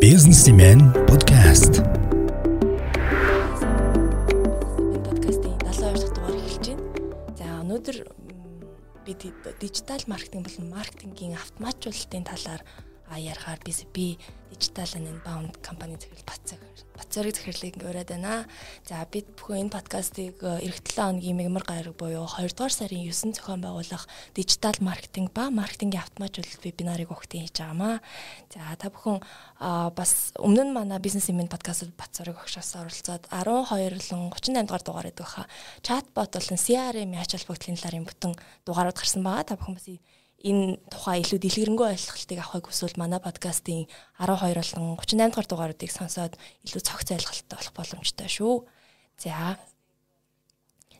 Businessman podcast. подкастын 72 дахь дугаар эхэлж байна. За өнөөдөр бид дижитал маркетинг болон маркетингийн автоматжуулалтын талаар ярихаар би би дижитал and inbound компани захирал Бацэг Бацэрэг захирлыг ураад байна. За бид бүхэн энэ подкастыг эх 7 хоногийн мэгмар гараг буюу 2 дугаар сарын 9 зохион байгуулах дижитал маркетинг ба маркетингийн автоматжуулалт вебинарыг өгтөн хийж байгаамаа. За та бүхэн бас өмнө нь манай бизнес имэн подкастад Бацэрэг огшоос оролцоод 12-лон 38 дугаар дугаар гэдэг баха. Чатбот болон CRM-ийн ач холбогдлын талаар бүтэн дугаарууд гарсан байгаа. Та бүхэн бас энэ тухай илүү дэлгэрэнгүй ойлголтыг авахыг хүсвэл манай подкастын 12 болон 38 дахь дугааруудыг сонсоод илүү цогц ойлголттой болох боломжтой шүү. За.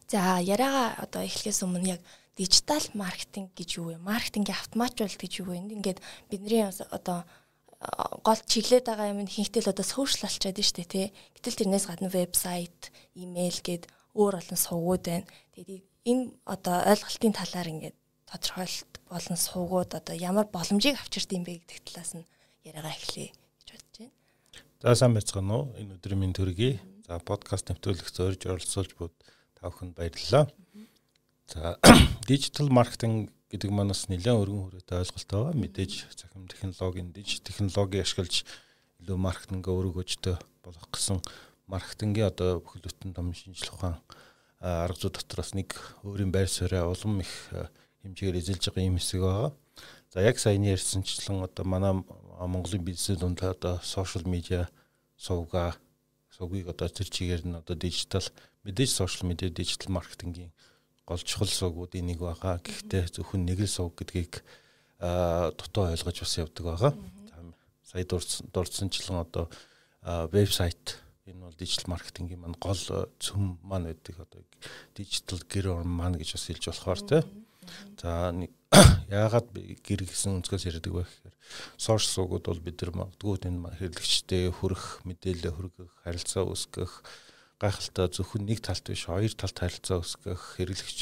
За, яриага одоо эхлэхээс өмнө яг дижитал маркетинг гэж юу вэ? Маркетингийн автоматжуулалт гэж юу вэ? Ингээд бидний одоо гол чиглээд байгаа юм ихэнхдээ л одоо сошиал болчиход байна шүү дээ тий. Гэтэл тэрнээс гадна вебсайт, имэйл гээд өөр олон сувгууд байна. Тэгээд энэ одоо ойлголтын талаар ингээд тодорхойлолт болон суугууд одоо ямар боломжийг авчирд юм бэ гэдэг талаас нь яриагаа эхлэе гэж бодож байна. За сайн байцгаана уу? Энэ өдрийн минь төргий. За подкаст нэвтрүүлэгт зорж оролцуулж буд та бүхэнд баярлалаа. За дижитал маркетинг гэдэг манаас нэлээд өргөн хүрээтэй ойлголт байгаа. Мэдээж захим технологийн дижитал технологи ашиглаж илүү маркетингээ өргөжтэй болгох гэсэн маркетингийн одоо бүхэл бүтэн том шинжлэх ухаан арга зүй дотроос нэг өөрийн байр суурь улам их хэмжээгээр эзэлж байгаа юм хэсэг байгаа. За яг сайн ярьсанчлан одоо манай Монголын бизнес дунд одоо сошиал медиа сувга сувгийг одоо тэр чигээр нь одоо дижитал мэдээж сошиал медиа дижитал маркетингийн гол чухал сувгуудын нэг байгаа. Гэхдээ зөвхөн нэг л сувг гэдгийг дутуу ойлгож бас явдаг байгаа. Сая дурдсанчлан одоо вебсайт энэ бол дижитал маркетингийн маань гол цөм маань байдаг одоо дижитал гэр орн маань гэж бас хэлж болохоор тийм За яагаад гэр гэсэн өнцгөөс ярьдаг вэ гэхээр сошиал суугууд бол бид нар магадгүй энэ хэрэглэгчтэй хүрэх мэдээлэл хүргэх харилцаа үүсгэх гайхалтай зөвхөн нэг талт биш хоёр талт харилцаа үүсгэх хэрэглэгч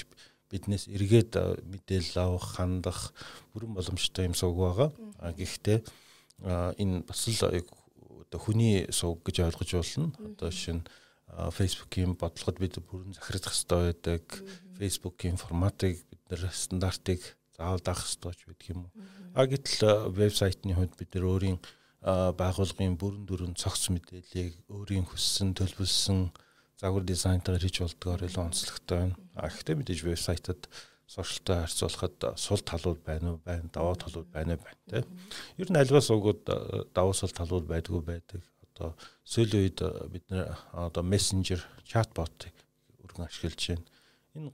биднээс эргээд мэдээлэл авах хандах бүрэн боломжтой юм сууг байгаа. Гэхдээ энэ бас л одоо хүний сууг гэж ойлгож болно. Одоо шинэ Facebook-ийн бодлогод бид бүрэн захирах хэрэгтэй байдаг. Facebook-ийн форматыг нэр стандартыг заавал даах хэрэгтэй ч байдаг юм уу. А гэтэл вебсайтны хувьд бид нэр өөрийн байгууллагын бүрэн дүрэн цогц мэдээллийг өөрийн хүссэн төлөвлөсөн загвар дизайнтайгаар хийж болдгоор илүү онцлогтой байна. А гэхдээ мэдээж вебсайтад сошиалтай харьцуулахад сул талууд байна уу, байна, даваа талууд байна уу байна тийм. Ер нь альваа суугууд даваа сул талууд байдгүй байдаг одоо сүүлийн үед бид нэр одоо мессенжер чатботыг өргөн ашиглаж байна. Энэ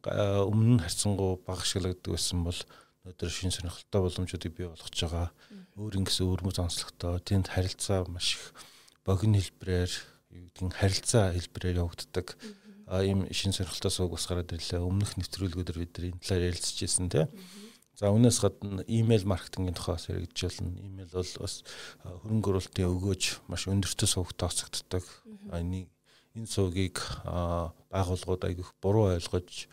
өмнө нь харьцангуй бага ашигладаг байсан бол өнөөдөр шин сонирхолтой боломжуудыг бий болгож байгаа. Өөр ингэсэн өрмөц онцлогтой тэнд харилцаа маш их богино хэлбэрээр юу гэдгийг харилцаа хэлбэрээр явагддаг ийм шин сонирхолтой сууг бас гараад ирлээ. Өмнөх нэвтрүүлгүүдээр бид энэ талаар ярилцж ирсэн тийм. За үүнээс гадна имэйл маркетингийн тухай бас яригдж байна. Имэйл бол бас хөрөнгө оруулалтын өгөөж маш өндөртөө сувг тооцогддог. Энэ энэ сувгийг байгууллагууд айгүйх буруу ойлгож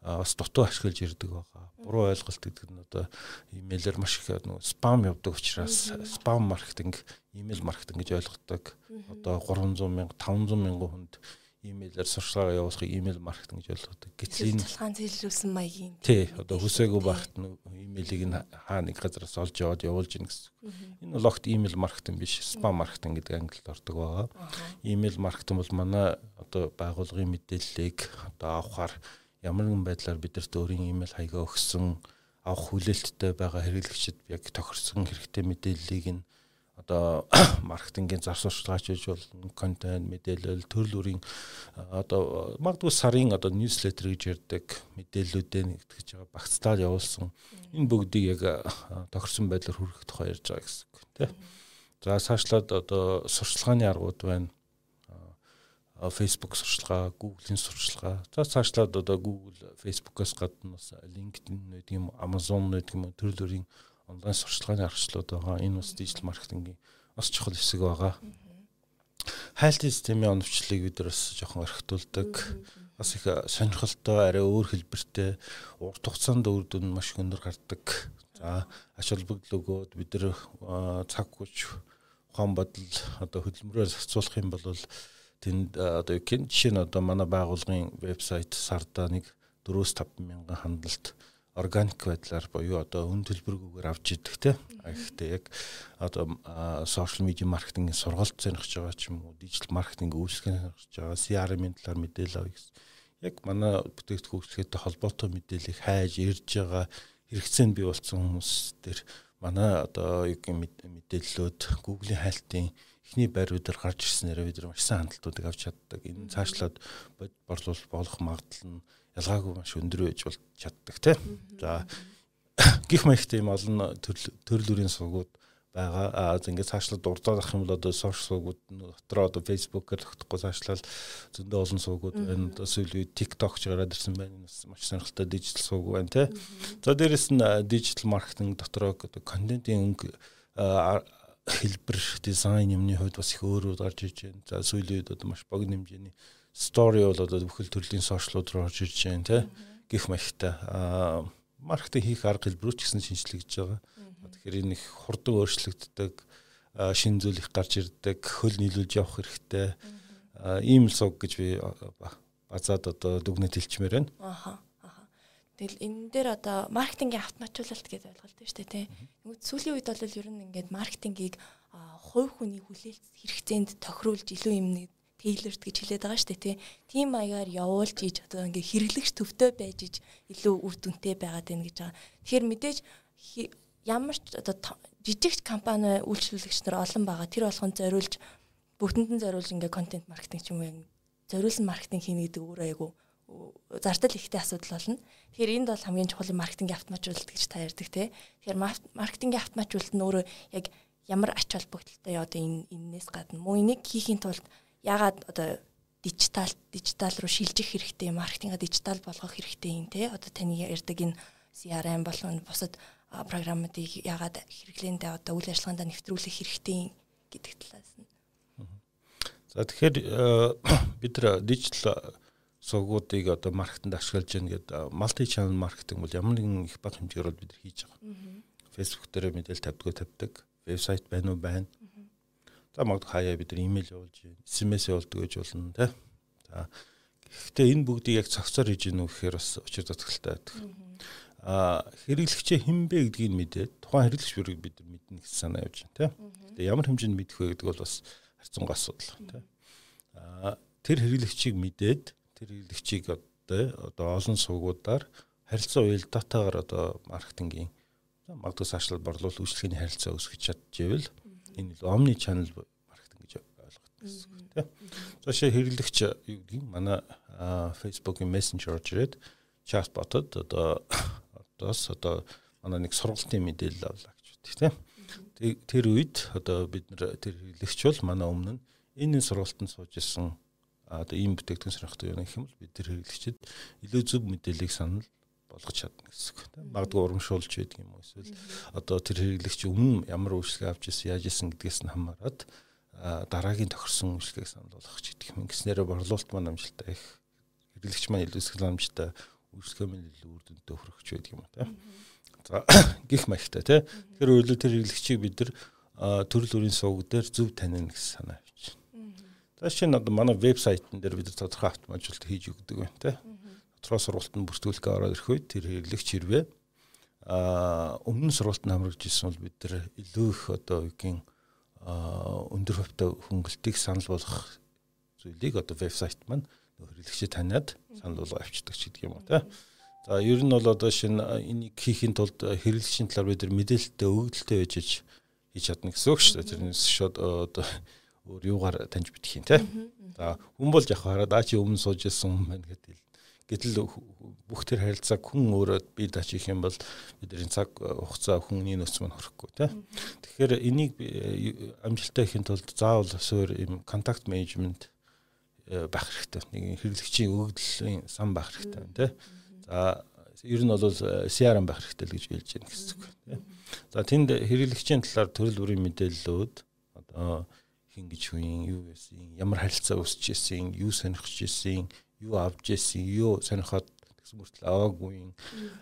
бас дутуу ашиглаж ирдэг байгаа. Буруу ойлголт гэдэг нь одоо имэйлээр маш их нэг спам явдаг учраас спам маркетинг, имэйл маркетинг гэж ойлгодог. Одоо 300 мянга, 500 мянган хүнд имэйлээр сурчлагаа явуулахыг имэйл маркетинг гэж ойлгодог. Гэтэл энэ цалгаан зээлжүүлсэн маягийн. Тий, одоо хүсээгүй багт имэйлийг нь хаа нэг газараас олж яваад явуулж гин гэсэн. Энэ бол огт имэйл маркетинг биш, спам маркетинг гэдэг ангилалд ордог байгаа. Имэйл маркетинг бол манай одоо байгууллагын мэдээллийг одоо авахар ямар нэгэн байдлаар бидэрт өөрийн имэйл хаягаа өгсөн авах хүлээлттэй байгаа хэрэглэгчид яг тохирсон хэрэгтэй мэдээллийг нь одоо маркетингийн зар сурталчилгач гэж бол контент мэдээлэл төрөл бүрийн одоо магадгүй сарын одоо ньюслетер гэж ярддаг мэдээллүүдээ нэгтгэж байгаа багцлаад явуулсан энэ бүгдийг яг тохирсон байдлаар хүргэх тухай ярьж байгаа гэсэн үг тийм. За цаашлаад одоо сурчлагын аргууд байна. Facebook сурчлагаа, Google-ийн сурчлагаа. За цаашлаад одоо Google, Facebook-оос гадна бас LinkedIn гэдэг юм, Amazon гэдэг юм төрөл бүрийн онлайн сурчлагын аргачлалууд байгаа. Энэ бас дижитал маркетингийн бас чухал хэсэг байгаа. Хайлтын системийн оновчлалыг бид нар бас жоохон орхитуулдаг. Бас их сонирхолтой, арай өөр хэлбэртэй, урт хугацаанд үр дүн маш өндөр гардаг. За, ач холбогдол өгөөд бид нар цаг хүч ухаан бодол одоо хөдөлмөрөөр зохицуулах юм бол тэнд одоо жишээ нь одоо манай байгууллагын вебсайт сарда нэг 4-5 мянган хандлалт органик байдлаар буюу одоо үн төлбөргүйгээр авч идэх те. Гэхдээ яг одоо сошиал медиа маркетингийн сургалт сонирхож байгаа ч юм уу, дижитал маркетинг үйлчлэгээ сонирхож байгаа, CRM-ийн талаар мэдээлэл авъя гэсэн. Яг манай бүтээгдэхүүн үйлчлэгээтэй холбоотой мэдээллийг хайж ирж байгаа хэрэгцээнд бий болсон хүмүүс төр манай одоо юу мэдээллүүд Google-ийн хайлтын эхний байруудаар гарч ирснээр бид маш сайн хандлтуудыг авч чаддаг. Энэ цаашлаад борлуул болох магадлал нь ялгаагүй маш өндөр байж бол чаддаг тийм. За гих маягтай юм олон төрөл бүрийн сувгууд байгаа. Аа ингээд цаашлаад дурдаад ах юм бол одоо сошиал сувгууд дотор одоо фейсбүүкээр тогтохгүй цаашлал зөндөө олон сувгууд байна. Үед TikTok ч гараад ирсэн байна. Маш сонирхолтой дижитал сувг байна тийм. За дээрэс нь дижитал маркетинг дотор одоо контентын өнгө хэлбэр дизайн юмны хувьд бас их өөрөөр гарч иж байна. За сүүлийн үед одоо маш богино хэмжээний story бол одоо бүхэл төрлийн сошиалууд руу орж ирж байна тий. Гэх мэхтэй. Аа маркетинг хийх арга хэлбэрүүд ч гэсэн шинжлэгдэж байгаа. Тэгэхээр энэ их хурдан өөрчлөгддөг шин зүйл их гарч ирдэг, хөл нийлүүлж явах хэрэгтэй. Ийм л суг гэж би базаад одоо дүгнэж хэлчмээр байна. Аха. Тэгэл энэ дээр одоо маркетингийн автоматжуулалт гэж ойлголт байна шүү дээ тий. Тэгвэл сүүлийн үед бол ер нь ингээд маркетингийг хувь хүний хүлээлт хэрэгцээнд тохируулж илүү юм нэг тейлерт гэж хэлээд байгаа шүү дээ тий. Тим маягаар явуулж иж одоо ингээ хэрэглэгч төвтэй байж иж илүү үр дүнтэй байгаад байна гэж байгаа. Тэгэхээр мэдээж ямар ч одоо жижигч компани үйлчлүүлэгч нар олон байгаа. Тэр болгон зориулж бүгдэнд нь зориулж ингээ контент маркетинг юм уу зориулсан маркетинг хийнэ гэдэг өөр айгу зардал ихтэй асуудал болно. Тэгэхээр энд бол хамгийн чухал маркетингийн автоматжуулалт гэж та ярьдаг тий. Тэгэхээр маркетингийн автоматжуулалт нь өөрөө яг ямар ач холбогдолтой яа одоо энэ энэс гадна муу энийг хийхийн тулд ягаад одоо дижитал дижитал руу шилжих хэрэгтэй маркетинга дижитал болгох хэрэгтэй юм те одоо таны ярьдаг энэ CRM болон бусад програмуудыг ягаад хэрэглээндээ одоо үйл ажиллагаанд нэвтрүүлэх хэрэгтэй гэдэг талаас нь. За тэгэхээр бид нар дижитал сувгуудыг одоо маркетинд ашиглаж яах гэдэг малти чанал маркетинг бол ямар нэгэн их бага хэмжээгээр бид нар хийж байгаа. Facebook дээр мэдээлэл тавьдгаа тавьдаг, вебсайт байна уу байна. За магадгүй хаяа бид нар имэйл явуулж. SMS явуулдаг гэж болно тий. За гэхдээ энэ бүгдийг яг цогцоор хийж гинүү гэхээр бас учир татгалтай байдаг. Аа хэрэглэгчээ хэн бэ гэдгийг мэдээд тухайн хэрэглэгч бүрийг бид нар мэднэ гэсэн санаа явж байна тий. Тэгээ ямар хэмжээнд мэдэх вэ гэдэг бол бас харьцангуй асуудал тий. Аа тэр хэрэглэгчийг мэдээд тэр хэрэглэгчийг одоо одоо олон сувгуудаар харилцаа уялдаатаагаар одоо маркетингийн магадгүй сашлал борлуул үйлчлэгээний харилцаа үүсгэж чадчихвэл энэ л omni channel маркетинг гэж ойлгох гэсэн үг тийм. Шээ хэрэглэгч юу гэдэг юм манай Facebook-ийн Messenger орж ирээд чатботод одоо одоос одоо манай нэг сургалтын мэдээлэл авлаа гэж үү тийм. Тэр үед одоо бид нэр тэр хэрэглэгч бол манай өмнө нь энэ сургалтанд сууж исэн одоо ийм бүтээгдэхүүн сонирхдаг юм гэх юм бол бид тэр хэрэглэгчид илүү зөв мэдээллийг санал болгож чадна гэсэн үг тийм магадгүй урамшуулж байдаг юм уу эсвэл одоо тэр хэрэглэгч өмнө ямар үйлчлэг авч ирсэн яаж ирсэн гэдгээс нь хамаарат дараагийн тохирсон үйлчлэгийг санал болгох ч гэдэг юм. Гиснээрээ борлуулалт маань амжилттай их. Хэрэглэгч маань илүү сэтгэл амжилттай үйлчлэгээ маань илүү үр дүнтэй хүрэх байдаг юм тийм за гих маягтай тийм тэр үйлдэл тэр хэрэглэгчийг бид нар төрөл бүрийн сувг дээр зөв танино гэсэн санаа авч байна. За шинэ одоо манай вебсайтн дээр бид тодорхой автоматжуулалт хийж өгдөг байна тийм дотроо сургалтанд бүртгүүлэхээ ороод ирэх үед тэр хэрэглэгч хэрвээ а өмнө сургалтанд хамрагж ирсэн бол бид нар илүү их одоо үеийн өндөр хөвтэй хөнгөлтийг санал болгох зүйлийг одоо вебсайт маань хэрэглэгчид таниад санал болгоо авчдаг ч гэдэг юм уу тий. За ер нь бол одоо шинэ энийг хийхин тулд хэрэглэгчийн талаар бид мэдээлэлтэй өгөгдөлтэй байж хийж чадна гэсэн үг шүү дээ. Тэрнээс шууд одоо өөр юугаар таньж битгий тий. За хүн бол яг хараад а чи өмнө сууж ирсэн хүн байна гэдэг Гэтэл бүх тэр харилцааг хүн өөрөө бие дач их юм бол бидний цаг хугацаа хүний нөөц маань хөрөхгүй тийм. Тэгэхээр энийг амжилттай хийхин тулд заавал суур юм контакт менежмент э, байх хэрэгтэй. Нэг хэрэглэгчийн өгөгдлийн сан байх хэрэгтэй тийм. За ер нь бол э, CRM байх хэрэгтэй л гэж хэлж байна гэсэн үг тийм. За тэнд хэрэглэгчийн талаар төрөл бүрийн мэдээллүүд одоо хин гэж хүн юу байсан, ямар харилцаа үүсэж ирсэн, юу сонирхож ирсэн юу авч ирсэн, юу сонирхоод тэгсэн мөртлөө аваагүй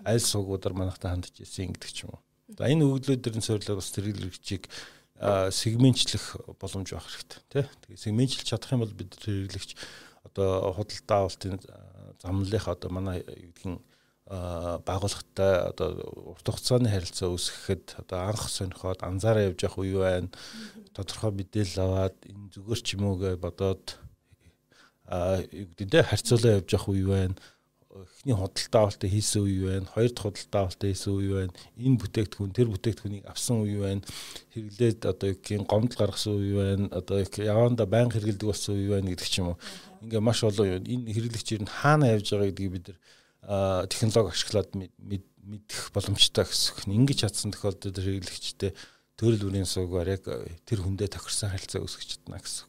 аль суугуудаар манайхтай хандж ирсэн гэдэг ч юм уу. За энэ өгдлүүдэрийн суйрлал бас тэргэлэгчийг сегментчлэх боломж байх хэрэгтэй тий. Тэгээ сегментчлж чадах юм бол бид хэрэглэгч одоо худалдаа авалтын замналынх одоо манай юу гэдгийг байгууллагатай одоо урт хугацааны харилцаа үүсгэхэд одоо анх сонирхоод анзаараа явж явах үе байна. Тодорхой мэдээлэл аваад энэ зүгээр ч юм уу гэж бодоод нь харьцуулаа явж явах үе байна эхний худалдаа авалтаа хийсэн үе байна. Хоёр дахь худалдаа авалтаа хийсэн үе байна. Энэ бүтээгдэхүүн тэр бүтээгдэхүүнийг авсан үе байна. Хэрэглээд одоо юу гэх гомдол гаргасан үе байна. Одоо яванда байнга хэрэглэдэг болсон үе байна гэдэг ч юм уу. Ингээ маш олон юм. Энэ хэрэглэгчээр нь хаана явж байгаа гэдгийг бид нар технологи ашиглаад мэдэх боломжтой гэсэн. Ингиж чадсан тохиолдолд хэрэглэгчтэй төрөл бүрийн суугаар яг тэр хүндээ тохирсон харилцаа үүсгэж чадна гэсэн.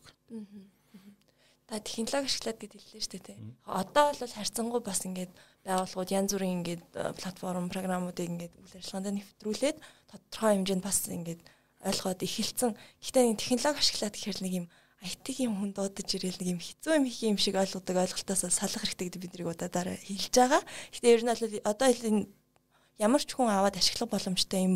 Та технологи ашиглаад гэд хэллээ шүү дээ. Одоо бол харьцангуй бас ингээд байгууллагууд янз бүрийн ингээд э, платформ програмуудыг ингээд үйл ажиллагаанд нэвтрүүлээд тодорхой хэмжээнд бас ингээд ойлгоод эхэлсэн. Гэхдээ нэг технологи ашиглаад гэхэр нэг юм IT-ийн хүн дуудаж ирэл нэг юм хэцүү юм их юм шиг ойлгодог ойлголтоос салах хэрэгтэй гэдэг бидний удаадараа хэлж байгаа. Гэхдээ ер нь бол одоо энэ ямар ч хүн аваад ашиглах боломжтой юм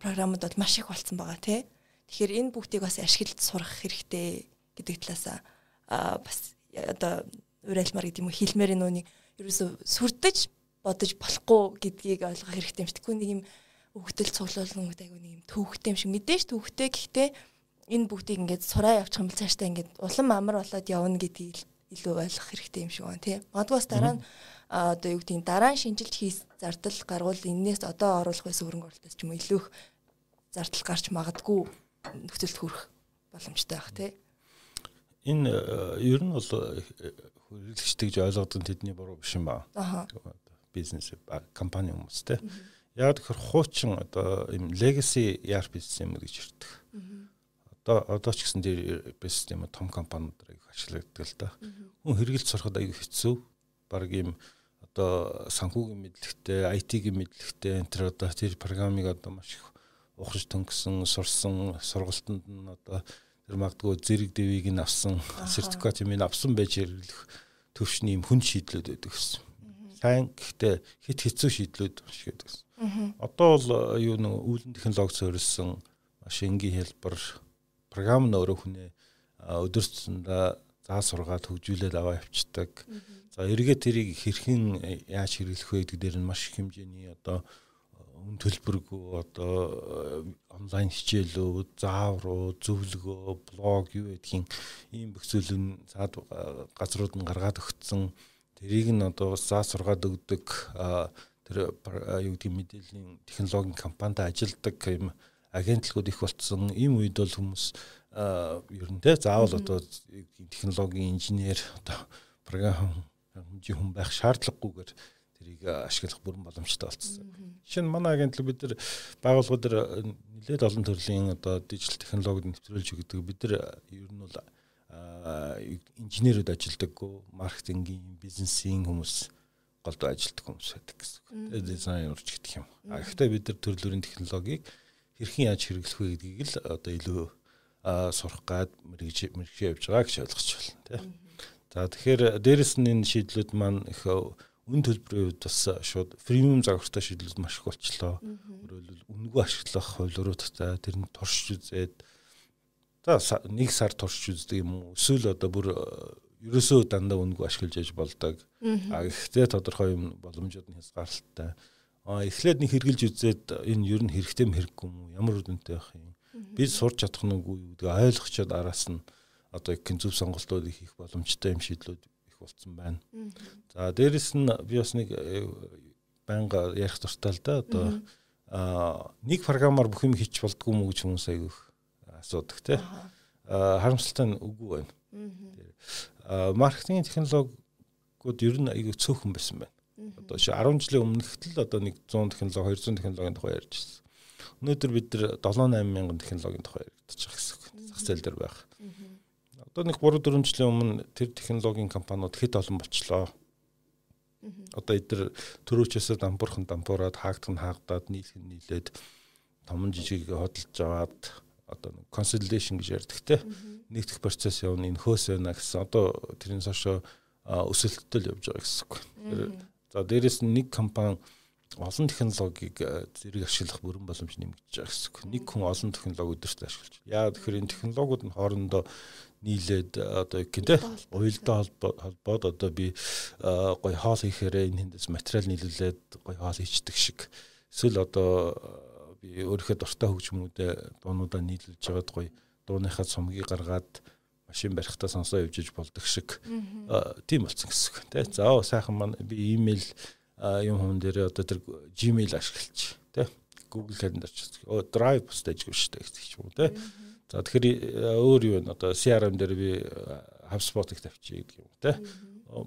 програмууд бол маш их болцсон байгаа тий. Тэгэхээр энэ бүгдийг бас ашиглаж сурах хэрэгтэй гэдэг талаасаа бас одоо уриалмаар гэдэг юм уу хэлмээр нүуний ерөөсө сүрдэж бодож болохгүй гэдгийг ойлгох хэрэгтэй юм шиг. Тэгвэл нэг юм өгдөл цуглуулсан гэдэг айгүй нэг юм төвхтэй юм шиг мэдээж төвхтэй гэхдээ энэ бүгдийг ингээд сураа явуучих юм бол цаашдаа ингээд улам амар болоод явна гэдгийг илүү ойлгох хэрэгтэй юм шиг байна тий. Магадгүй бас дараа нь одоо юу гэдэг дараа нь шинжилж хийс зардал гарвал энээс одоо оруулах байсан хөрөнгө оруулалтаас ч юм илүү их зардал гарч магадгүй нөхцөлд хүрэх боломжтой байх тий энэ э, ер нь бол хэрэглэгчтэй гэж ойлгодог нь тэдний буруу биш юм ба. Бизнес компани хүмүүс те. Яг тэгэхээр хуучин одоо юм legacy ERP систем гэж ирдэг. Одоо одоо ч гэсэн тэр систем том компаниудыг ашигладаг л да. Хүн хэрэгэлж сурахад аяг хэцүү. Бараг юм одоо санхүүгийн мэдлэгтэй, IT-ийн мэдлэгтэй энэ төр одоо тэр программыг одоо маш их ухаж төнгөсөн, сурсан, сургалтанд нь одоо тэр магадгүй зэрэг дэвийг нь авсан сертификат юм авсан байж хэрэглэх төвшний юм хүн шийдлүүд байдаг гэсэн. Сайн гэхдээ хит хэцүү шийдлүүд шиг байдаг гэсэн. Одоо бол э, юу нэг үүлэн технологи суурилсан маш энгийн хэлбэр програм нь өөрөө хүнээ өдөртсөндөө заа сургаад хөгжүүлээд аваа явцдаг. За эргээд тэрийг хэрхэн э, яаж хэрэглэх вэ гэдэг дээр нь маш хэмжээний одоо үн төлбөргүй одоо э, онлайн хичээлүүд, заавруу, зөвлөгөө, блог юу гэдгийг ийм бөхцөлн цаад газрууд нь гаргаад өгсөн. Тэрийг нь одоо заа сургаад өгдөг тэр юу гэдэг мэдээллийн технологийн компанид ажилладаг юм агентлагууд их болцсон. Ийм үед бол хүмүүс ер нь те заавал одоо технологийн инженер одоо програм хүн байх шаардлагагүйгээр тэрийг ашиглах бүрэн боломжтой болцсон. Жишээ нь манай агентлаг бид нар байгууллагууд нэлээд олон төрлийн одоо дижитал технологид нэвтрүүлж өгдөг. Бид нар ер нь бол инженерүүд ажилдаггүй, маркетингийн, бизнесийн хүмүүс голдоо ажилтдаг хүмүүс байдаг гэсэн. Тэгээ дизайн урж гэдэг юм. А гэхдээ бид нар төрөл бүрийн технологиг хэрхэн яаж хэрэглэх вэ гэдгийг л одоо илүү сурах гад мэрэгж мэрэгжээ явж байгаа гэж ойлгож байна. За тэгэхээр дээрэс нь энэ шийдлүүд маань их үн төлбөрийн хувьд бас шууд премиум загвартай шийдлүүд маш их болчлоо. Өөрөөр үнэгүй ашиглах хувилбаруудтай тэр нь туршиж үзээд за нэг сар туршиж үздэг юм уу? Эсвэл одоо бүр ерөөсөө дандаа үнэгүй ашиглаж яж болдог. А гэхдээ тодорхой юм боломжууд нь хязгаарлалттай. А эхлээд нэг хэрглэж үзээд энэ ер нь хэрэгтэй юм хэрэггүй юм уу? Ямар үдэнтэй байх юм? Бид сурч чадах нь үгүй гэдгийг ойлгочоод араас нь одоо их зөв сонголтууд хийх боломжтой юм шийдлүүд их болцсон байна. За дээрэс нь би бас нэг э, байнга ярих дуртай л да одоо нэг програмаар бүх юм хийч болдгоо мүү гэж хүмүүс айгүйх асуудаг. А харамсалтай нь үгүй байна. Маркетинг технологиуд ер нь айгүй цөөхөн байсан байна. Одоо чи 10 жилийн өмнөхд л одоо нэг 100 технологи 200 технологийн тухай ярьж байсан. Өнөөдөр бид нар 7 8 мянган технологийн тухай яригдчих гэсэн. Зах зээл дээр байх. Одоо нэг 3 4 жилийн өмнө тэр технологийн компаниуд хэд олон болчлоо. Одоо эдгээр төрөөчөөсөө дампуурхан дампуураад хаагдах нь хаагдаад нийлэх нь нийлээд том жижиг хөдөлж аваад одоо consolidation гэж ярьдаг те нэгдэх процесс явна энэ хөөс байна гэсэн одоо тэрнээс хойш өсөлттэй л явж байгаа гэсэн үг. За дээрэс нь нэг компани олон технологиг зэрэг ашиглах бүрэн боломж нэмэгдэж байгаа гэсэн. Нэг хүн олон технологи өдөрт ашиглаж. Яа тэгэхээр энэ технологиуд нь хоорондоо нийлээд одоо юу гэнэ уялдаа холбоод одоо би гой хоол хийхээр энэ хэндээс материал нийлүүлээд гой хоол хийчдэг шиг. Эсвэл одоо би өөрийнхөө дуртай хөгжмүүдээ дуунуудаа нийлүүлж байгаад гой дууныхаа цомгийг гаргаад машин барихтаа сонсоо явж иж болдог шиг. Тийм болсон гэсэн. Тэ за сайхан маань би имэйл юм хүн дээр одоо тэр Gmail ашиглаж тий Google Calendar ч оо Drive бусдаж гүр штэ гэх юм тий. За тэгэхээр өөр юу вэ? Одоо CRM дээр би HubSpot-ыг тавьчих гэдэг юм тий.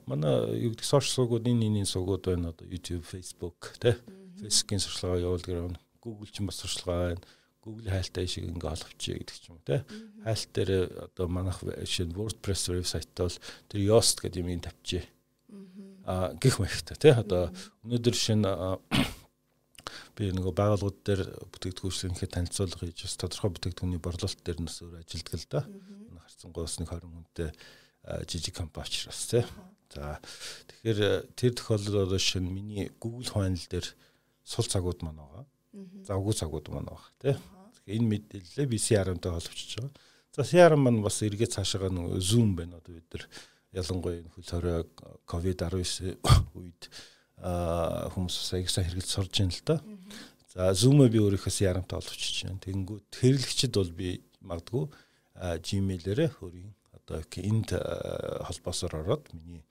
Манай юу гэдэг сошиал сувгууд энэ энэ сувгууд байна одоо YouTube, Facebook тий. Facebook-ийн сурчлагаа явуулдаг юм. Google ч бас сурчлагаа байна. Google хайлттай шиг ингээ оловчээ гэдэг ч юм тий. Хайлт дээр одоо манайх шинэ WordPress вебсайт бол тэр Yoast гэдэг юм ин тавьчихъя гих мэхтэй тий одоо өнөөдөр шинэ би нөгөө байгууллагууд дээр бүтээгдэхүүнчлэнхэд танилцуулга хийж бас тодорхой бүтээгдэхүүний борлуулалт дээр нэс өөр ажилтдаг л да. Харцангуйс нэг 20 хүнтэй жижиг компани учраас тий. За тэгэхээр тэр тохиолдолд одоо шинэ миний Google хойнол дээр сул цагууд маань байгаа. Завгүй цагууд маань байгаа тий. Энэ мэдээлэлээ би CRM-тай холбогчж байгаа. За CRM маань бас эргээд цаашаа нөгөө Zoom байна одоо бид нар ялангуяа энэ хөл хорой ковид 19 үед хүмүүс саягсаа хэрэглэж сурж байна л да. За Zoom-ыг би өөрийнхөөс ярамтай оловчиж байна. Тэгэнгүүт хэрэглэгчд бол би магадгүй Gmail-ээрээ өөрийн одоо энд холбоосоор ороод миний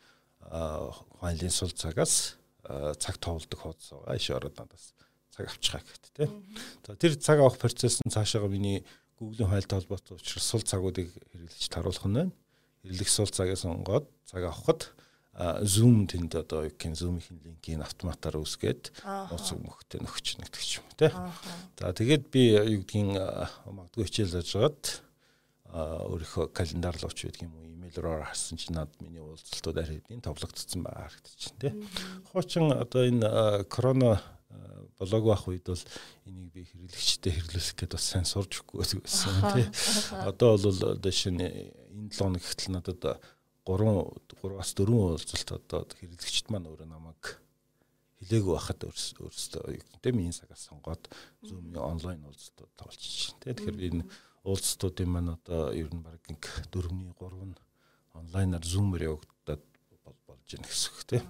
файлын сул цагаас цаг тоолдог хуудас байгаа. Иш ороод надаас цаг авчихаа гэхт те. За тэр цаг авах процесс нь цаашаага миний Google-ийн файлтай холбоотой учраас сул цагуудыг хэрэглэж таруулах нь байна хэрэглэх сул цагаас сонгоод цаг авахд Zoom тэнд одоо юу гэх Zoom-ийн линкийг автоматар үсгээд нууцыг мөхтэй нөхч нэгдэг ч юм те. За тэгээд би юу гэдгийг магадгүй хичээл зааж байгаад өөрийнхөө календар руу ч гэдэг юм уу имэйл рүү харсан чинь над миний уулзалтууд арай хэдийн товлогдсон байгаа харагдчих те. Хуучин одоо энэ корона блог байх үед бол энийг би хэрэглэгчтэй хэрэглүүлэх гэдээ бас сайн сурж өгөхгүй байсан тий. Одоо бол одоо шинэ энэ 7 хоног гэтэл надад 3 3-аас 4 уулзалт одоо хэрэглэгчд маань өөрөө намайг хилээгүй байхад өөрсдөө тэ миний цагаас сонгоод Zoom-ийн онлайн уулзалтууд тавуулчих чинь тий. Тэгэхээр энэ уулзалтуудын маань одоо ер нь баг 4-ний 3 нь онлайнаар Zoom-ээр явагдаад болж байна гэсэн тий.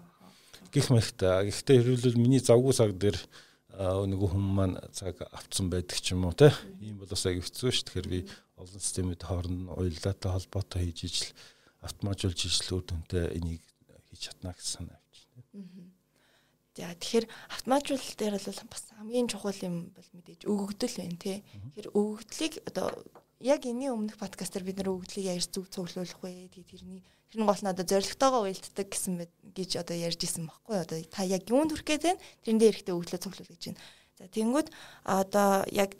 Гэх мэт гэхдээ хэрвээ миний завгүй цаг дээр нөгөө хүмүүс маань цаг авцсан байдаг ч юм уу те ийм бол бас аяг хэцүү шүү. Тэгэхээр би олон системүүд хооронд уялдаатай холбоотой хийж ижил автоматжуулж ижил үр дүнтэй энийг хийж чадна гэсэн санаа авчихна. За тэгэхээр автоматжуулалт дээр бол бас хамгийн чухал юм бол мэдээж өгөгдөл байна тий. Тэгэхээр өгөгдлийг одоо яг энэний өмнөх подкастаар бид нэр өгөгдлийг яаж зөв цуглуулах вэ? Тэгээ тэрний Тэр нь гол нь одоо зоригтойгоо уялддаг гэсэн мэт гэж одоо ярьж исэн баггүй одоо та яг юунд хүрэх гээд байна тэрэн дээр ихтэй өглөө цуглуул гэж байна. За тэнгүүд одоо яг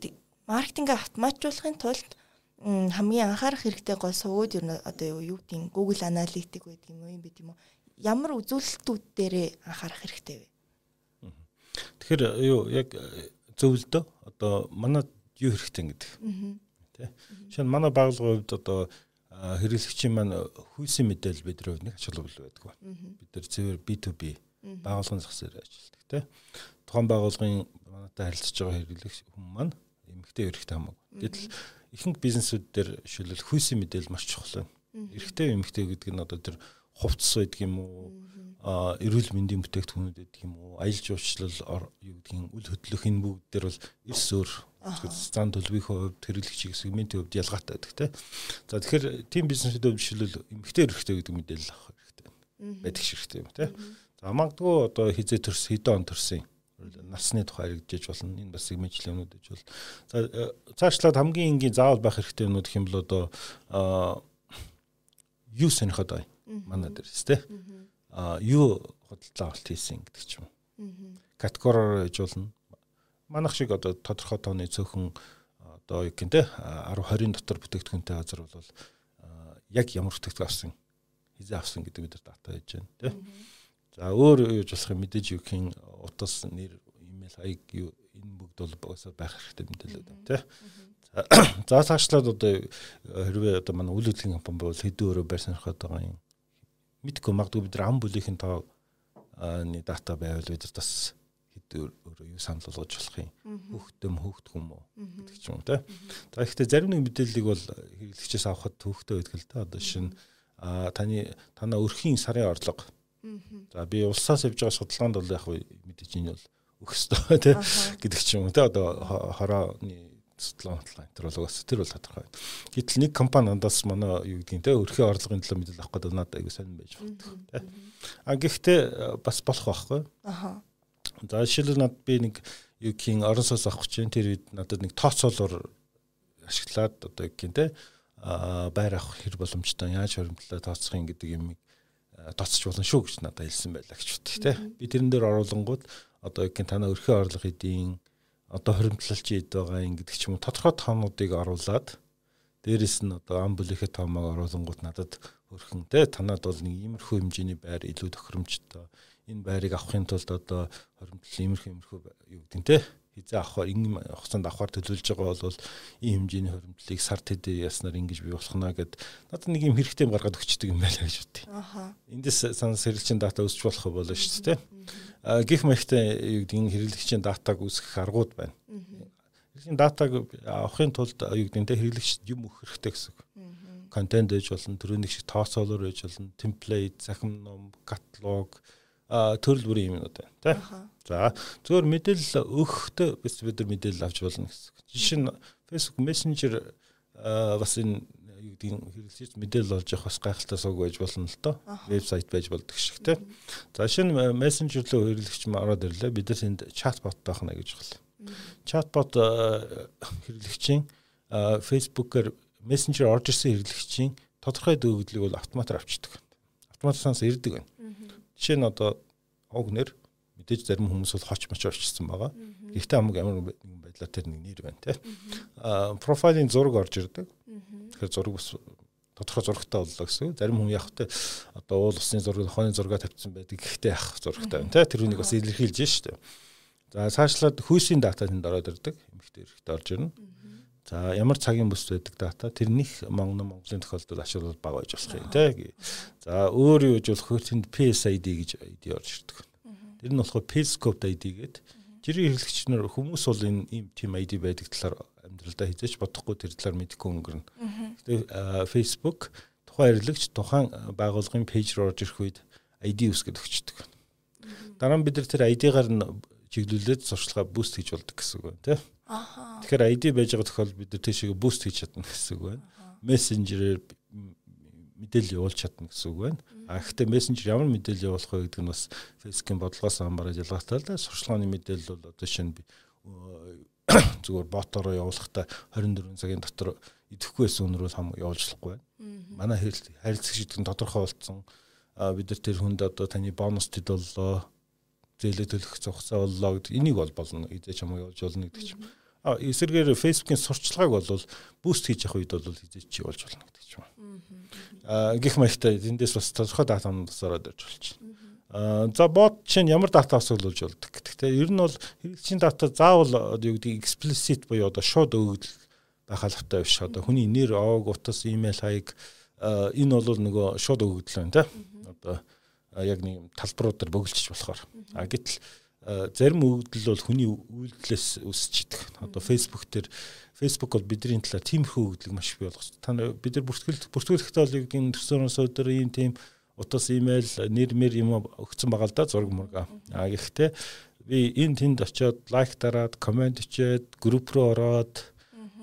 маркетинг автоматжуулахын тулд хамгийн анхаарах хэрэгтэй гол сувгууд юу одоо юу гэдэг Google Analytics байдаг юм уу юм бид юм уу ямар үзүүлэлтүүд дээрээ анхаарах хэрэгтэй вэ? Тэгэхээр юу яг зөвлөдөө одоо манад юу хэрэгтэй гэдэг. Жишээ нь манай байгууллагын хувьд одоо хэрэглэгчийн маань хүйсийн мэдээлэл бидний хувьд нэг ачаалал байдаг ба. Бид нар цэвэр B2B байгууллагын зах зээл ажилладаг тийм. Тухайн байгууллагын манайтай харилцаж байгаа хэрэглэгч хүмүүс маань эмэгтэй эрэгтэй хамаагүй. Гэтэл ихэнх бизнесүүд дээр шилэл хүйсийн мэдээлэл маш чухал байна. Эрэгтэй эмэгтэй гэдэг нь одоо тэр хувцас байдаг юм уу? а эрүүл мэндийн бүтээгдэхүүнүүд гэдэг юм уу? Аялал жуулчлал юу гэдгийг үл хөдлөх энэ бүгд дээр бол эрс өөр зан төлөвийн хувьд хэрэглэгчийн сегментийн хувьд ялгаатай байдаг тийм. За тэгэхээр team бизнесүүд бишэлэл эмгтэй эрхтэй гэдэг мэдээлэл авах хэрэгтэй байдаг хэрэгтэй юм тийм. За магадгүй одоо хизээ төрс хэдэн он төрсөн насны тухай яригдж болно. Энэ бас сегментчлэн юмнууд гэж бол. За э, цаашлаад хамгийн энгийн заавал байх хэрэгтэй юмнууд гэх юм бол одоо юу сонирхоод бай. Манай дээрс тийм. А юу худалдаа авалт хийсэн гэдэг ч юм. Категориор болно манах шиг одоо тодорхой тооны цөөхөн одоо юу гэнтэй 10 20-ын дотор бүтээгдэхүүнтэй газар бол яг ямар бүтээгдэхүүн авсан хизээ авсан гэдэг бид нар дата хийж байна тий. За өөр юуж болох юм мэдээж юу гэх утас нэр имэйл хаяг юу энэ бүгд бол байх хэрэгтэй мэдээлэл байна тий. За цаашлаад одоо хэрвээ одоо манай үйл хөдлөлийн компани бол хэдэн өрөө байр сонирхоод байгаа юм. Мэдгүй магадгүй бид ам бүлийнхэн тоо ны дата байвал бид нар бас өөрөө юу санал болгож болох юм. Хүүхдэх юм уу гэдэг ч юм уу те. За ихтэй зарим нэг мэдээллийг бол хэрэглэгчээс авахд төвхтэй байдаг л да. Одоо шинэ таны танаа өрхийн сарын орлого. За би улсаас явж байгаа судалгаанд бол яг мэдээж энэ бол өгөхстой те гэдэг ч юм уу те одоо хорооны судалгаа бол угсаа тэр бол тодорхой. Гэтэл нэг компани андаас манай юу гэдгийг те өрхийн орлогын төлөө мэдээлэл авах гэдэг надад аягүй сонирн байж байна те. А гэхдээ бас болох байхгүй. Аха. За жишээлбэл над би нэг гин орон сууц авах чинь тэр үед надад нэг тооцоолоор ашиглаад одоо юу гин те а байр авах хэр боломжтой яаж хоримтлаа тооцох юм гэдэг юм тооцож болно шүү гэж надад хэлсэн байлаа гэж бодчих те. Би тэрэн дээр оруулангууд одоо юу гин танаа өрхийн орлого эдийн одоо хоримтлалч ид байгаа юм гэдэг ч юм уу тодорхой тоонуудыг оруулаад дээрэс нь одоо ам бүлэхэд тоомог оруулангууд надад хөрхөн те танад бол нэг иймэрхүү хэмжээний байр илүү тохиромжтой. Энэ байрыг авахын тулд одоо хоримтлал иймэрхүү иймэрхүү юу гэдэг те хизээ авах ийм хугацаанд авахар төлөвлөж байгаа бол ийм хэмжээний хоримтлалыг сар тэдэ яснаар ингэж бий болохна гэд надад нэг юм хэрэгтэй юм гаргаад өгчдөг юм байлаа гэж бодъё. Аха. Эндээс санаа сэргэлжийн дата өсч болох болно шүү дээ. А гих мэхтэй юу гэдэг энэ хэрэглэгчийн датаг үүсгэх аргууд байна. Хэрэглэгчийн датаг авахын тулд юу гэдэг нь хэрэглэгчд юм өгөх хэрэгтэй гэсэн үг. Контент ээж болно, төрөний шиг тооцоолоор ээж болно, темплейт, захим ном, каталог, төрөл бүрийн юмнууд байна тий. За зөвөр мэдээлэл өгөхдөө бид бид нар мэдээлэл авч болно гэсэн. Жишээ нь Facebook Messenger бас энэ юу гэдэг нь хэрэглэж мэдээлэл олж явах бас гайхалтай сууг байж болно л доо. Вебсайт байж болдог шиг тий. За шинэ Messenger руу хэрэглэгч ороод ирлээ. Бид нар энд чатбот таахна гэж байна. Чатбот хэрэглэгчийн Facebook-оор Messenger орж ирсэн хэрэглэгчийн тодорхой дөрөвдлийг бол автоматар авчдаг. Автоматсанаас ирдэг байна. Жишээ нь одоо огнэр мэдээж зарим хүмүүс бол хоч моч орчсон байгаа. Гэхдээ хамаг ямар нэгэн байдлаар тэр нэг нэр байна тий. Аа профайлын зураг орж ирдэг. Тэгэхээр зураг бас тодорхой зурагтай боллоо гэсэн. Зарим хүн яг тэ одоо уул усны зураг, хооны зураг тавьсан байдаг. Гэхдээ яг зурагтай байна тий. Тэр үнийг бас илэрхийлж штэ. За цаашлаад хүйсийн дата тэнд ороод ирдэг. Эмхтэй эрэхтэй орж ирнэ. За ямар цагийн бүс байдаг дата тэрнийх Монгол Монголын тохиолдолд ашиглал бага байж болох юм тий. За өөр юу гэж болох тэнд PSID гэж ID орж ирдэг. Тэр нь болохоор Periscope ID гэдэг. Жирийн хэрэглэгч нар хүмүүс бол энэ ийм team ID байдаг талаар амьдралдаа хизээч бодохгүй тэр талаар мэдэхгүй өнгөрнө. Гэтэ Facebook тухайн хэрэглэгч тухайн байгууллагын пэйж руу орж ирэх үед ID үсгэд өгчдөг. Дараа нь бид нар тэр ID-гаар нь чиглүүлээд сурчлага буст хийж болдог гэсэн үг байна тий. Аха. Тэгэхээр ID байж байгаа тохиолдолд бид нар тийшээ буст хийж чадна гэсэн үг байна. Мессенжерээр мэдээлэл явуулж чадна гэсэн үг байна. А гэхдээ мессенжер ямар мэдээлэл явуулах вэ гэдэг нь бас Facebook-ийн бодлогоос хамаараад ялгаатай л да. Сурчлагын мэдээлэл бол одоо шинэ зүгээр ботороо явуулахдаа 24 цагийн дотор идэхгүй байсан үнрүүл хам явуулж болохгүй байна. Манай харилцагч гэдэг нь тодорхой болсон. Бид нар тэр хүнд одоо таны бонус төдөллөө зээлээ төлөх зогсоо боллоо гэдэг энийг бол болно. Эзэж хамаа явуулж болно гэдэг чинь. Эсэргээр Facebook-ийн сурчлагыг бол буст хийж явах үед бол хизээч чи болж болно гэдэг юм. Аа гих мэхтэй эндээс бас тодорхой датанууд бас ороод ирж болчих. Аа за бот чинь ямар дата асуулж болдог гэдэг. Тэ ер нь бол хэрэглэгчийн дата заавал юу гэдэг explicit буюу одоо шууд өгөгдөл байх албатай биш. Одоо хүний нэр, ог, утас, имэйл хаяг энэ бол нөгөө шууд өгөгдөл байна тэ. Одоо яг нэг талбарууд дээр бөглөж болохоор. А гэтэл зарим өгөгдөл бол хүний үйлдэлээс үсэж идэх. Одоо Facebook дээр Facebook бол бидний талаар тиймэрхүү өгөгдлийг маш их бий болгож. Та бид нар бүртгэл бүртгүүлэхдээ бол энэ төрсөн өдөр ийм тийм утас имэйл нэр мэр юм өгсөн байгаа л да зураг мурга. А гэхдээ би энэ тэнд очиод лайк дараад комент ичээд групп руу ороод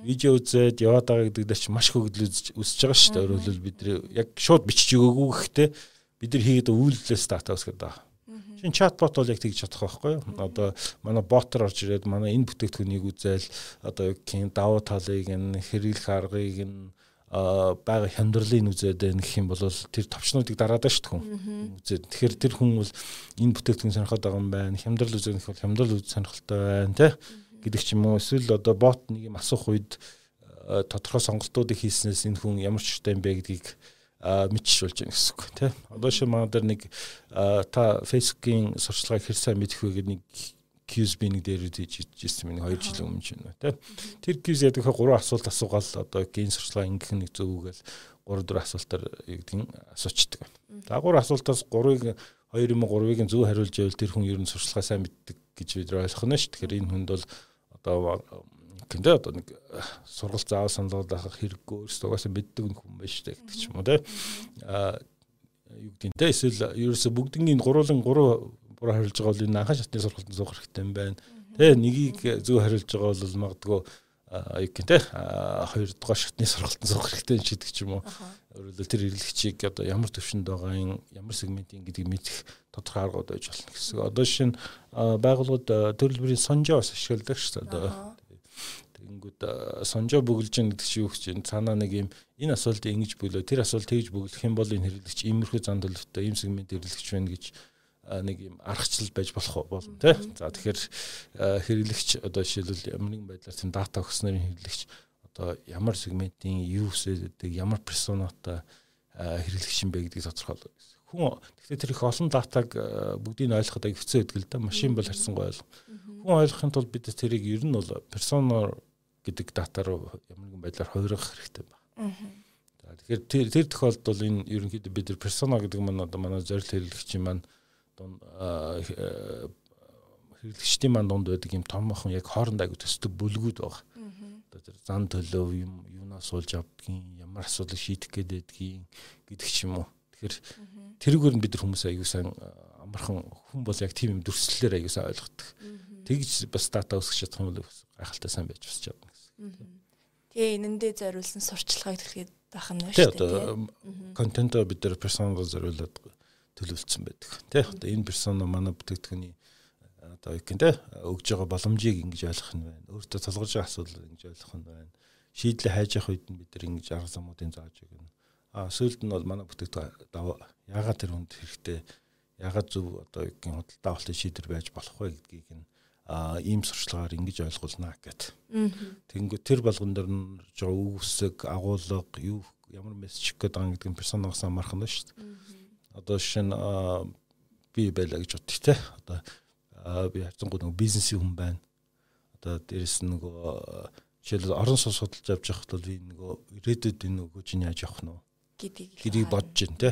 видео үзээд яваад байгаа гэдэг дээр чи маш их өгөгдөл үсэж байгаа шүү дээ. Өөрөөр хэлбэл бид яг шууд бичиж өгөөгүй гэхдээ бид нар хийгээд үйлдэлээс дата өсгöd байгаа. Чин чатбот бол яг тэгж чадах байхгүй юу? Одоо манай ботор орж ирээд манай энэ бүтээгдэхүүнийг үзэл одоо кин давуу талыг нь хэрэглэх аргыг нь бага хямдралыг үзээд байх гэх юм бол тэр товчнуудыг дараад байна шүү хүн. Үзээд тэгэхээр тэр хүн бол энэ бүтээгдэхүүн сонирхоод байгаа юм байна. Хямдрал үзэх нь хямдрал үз сонирхолтой байна тий гэдэг ч юм уу. Эсвэл одоо бот нэг юм асуух үед тодорхой сонголтуудыг хийснээс энэ хүн ямар ч юм бэ гэдгийг мэдчихүүлж байна гэсэн үг тий. Одоо шиг манай дээр нэг та Facebook-ийн сурчлагыг хэр сайн мэдэх вэ гэдэг нэг кьюз би нэг дээр хийжсэн миний 2 жил өмнө чинь тий. Тэр кьюз яадаг хаа гурван асуулт асуугаал одоо гийн сурчлага ингэх нэг зөвүүгээл 3 4 асуултаар югдгийн асуучдаг. За гурван асуултаас 3-ыг 2 юм уу 3-ыг зөв хариулж байвал тэр хүн ер нь сурчлагаа сайн мэддэг гэж бид ойлгох нь шүү. Тэгэхээр энэ хүнд бол одоо гэнэ одоо нэг сургалт заавал саналгад авах хэрэггүй өөрсдөө угаасаа мэддэг хүн байж таа гэдэг ч юм уу те. А юу гэдэг те эсвэл ерөөсө бүгднийг гуруулан гурав буруу хариулж байгаа бол энэ анхан шатны сургалтанд суух хэрэгтэй юм байна. Тэ нэгийг зөв хариулж байгаа бол магадгүй юу гэх те хоёр дахь шатны сургалтанд суух хэрэгтэй шийдэг ч юм уу. Өөрөлдөл тэр хэрэглэгчийг одоо ямар төвшөнд байгаа юм ямар сегментийн гэдгийг мэдэх тодорхой аргууд байж болно гэсэн. Одоо жишээ нь байгууллагууд төрөл бүрийн сонжоо бас ашигладаг шүү дээ. Тэгэнгүүт сонжоо бөглөж гин гэдэг чинь юу гэж чинь цаанаа нэг юм энэ асуултыг ингэж бөглөө тэр асуулт тэгж бөглөх юм бол энэ хэрэглэгч иймэрхүү зан төлөвтэй ийм сегмент хэрэглэгч байна гэж нэг юм аргачлал байж болох болно тий. За тэгэхээр хэрэглэгч одоо жишээлбэл ямар нэгэн байдлаар тийм дата өгснөрийн хэрэглэгч одоо ямар сегментийн юу үсэдэг ямар персонатай хэрэглэгч юм бэ гэдгийг тодорхойлох гэсэн. Хүн тэгэхээр тэр их олон датаг бүгдийг ойлгоход хэцүү гэдэг л да. Машин бол харьцангуй ойлго. Хүн ойлгохын тулд бид тэрийг ер нь бол персона гэдэг датаар ямар нэгэн байдлаар хувиргах хэрэгтэй байна. За тэгэхээр тэр тэр тохиолдолд энэ ерөнхийдөө бид нар персона гэдэг маань одоо манай зорилт хэрэглэгчийн маань дунд хэрэглэгчдийн маань дунд байдаг юм томхон яг хоорондоо аягүй төсдөг бүлгүүд байгаа. Одоо тэр зан төлөв юм юунаас суулж авдгийн ямар асуудал шийдэх гээд байдгийн гэдэг ч юм уу. Тэгэхээр тэрүүгээр нь бид нар хүмүүс аягүй сайн амархан хүн бол яг тийм юм дүрслэлээр аягүй сайн ойлгодог. Тэгж бас дата өсгөх чадах юм бол гайхалтай сайн байж бас чадна. Тэгээ энэндээ зориулсан сурчлагыг дэлхийд байх нь шүү дээ. Тэгээ одоо контентоо бид нар персонал зориулаад төлөвлөсөн байдаг. Тэ одоо энэ персона манай бүтээгдэхүүний одоо гэх юм те өгж байгаа боломжийг ингэж ойлгох нь байна. Өөртөө толгож байгаа асуудал ингэж ойлгох нь байна. Шийдлээ хайж явах үед нь бид нар ингэж арга замуудын зааж өгнө. А сүүлд нь бол манай бүтээгдэхүүн яагаад тэр хүнд хэрэгтэй яагаад зөв одоо гэх юм худалдаа авалтын шийдвэр байж болох вэ гэдгийг нь ийм сурчлагаар ингэж ойлгуулнаа гэт. Тэнгүү тэр болгон дээр нь жоо үсэг агуулга юу ямар мессеж гээд байгаа гэдэг нь персонагаас амархан нь шүү дээ. Одоо нь би байлаа гэж бодчих те. Одоо би хайцангууд нэг бизнесийн хүн байна. Одоо дээрэс нөгөө жишээлбэл орон сууц судалж авч явахд бол би нөгөө ирээдүйд энэ нөгөө чинь яаж явах нь гэдгийг гэдгийг бодож байна те.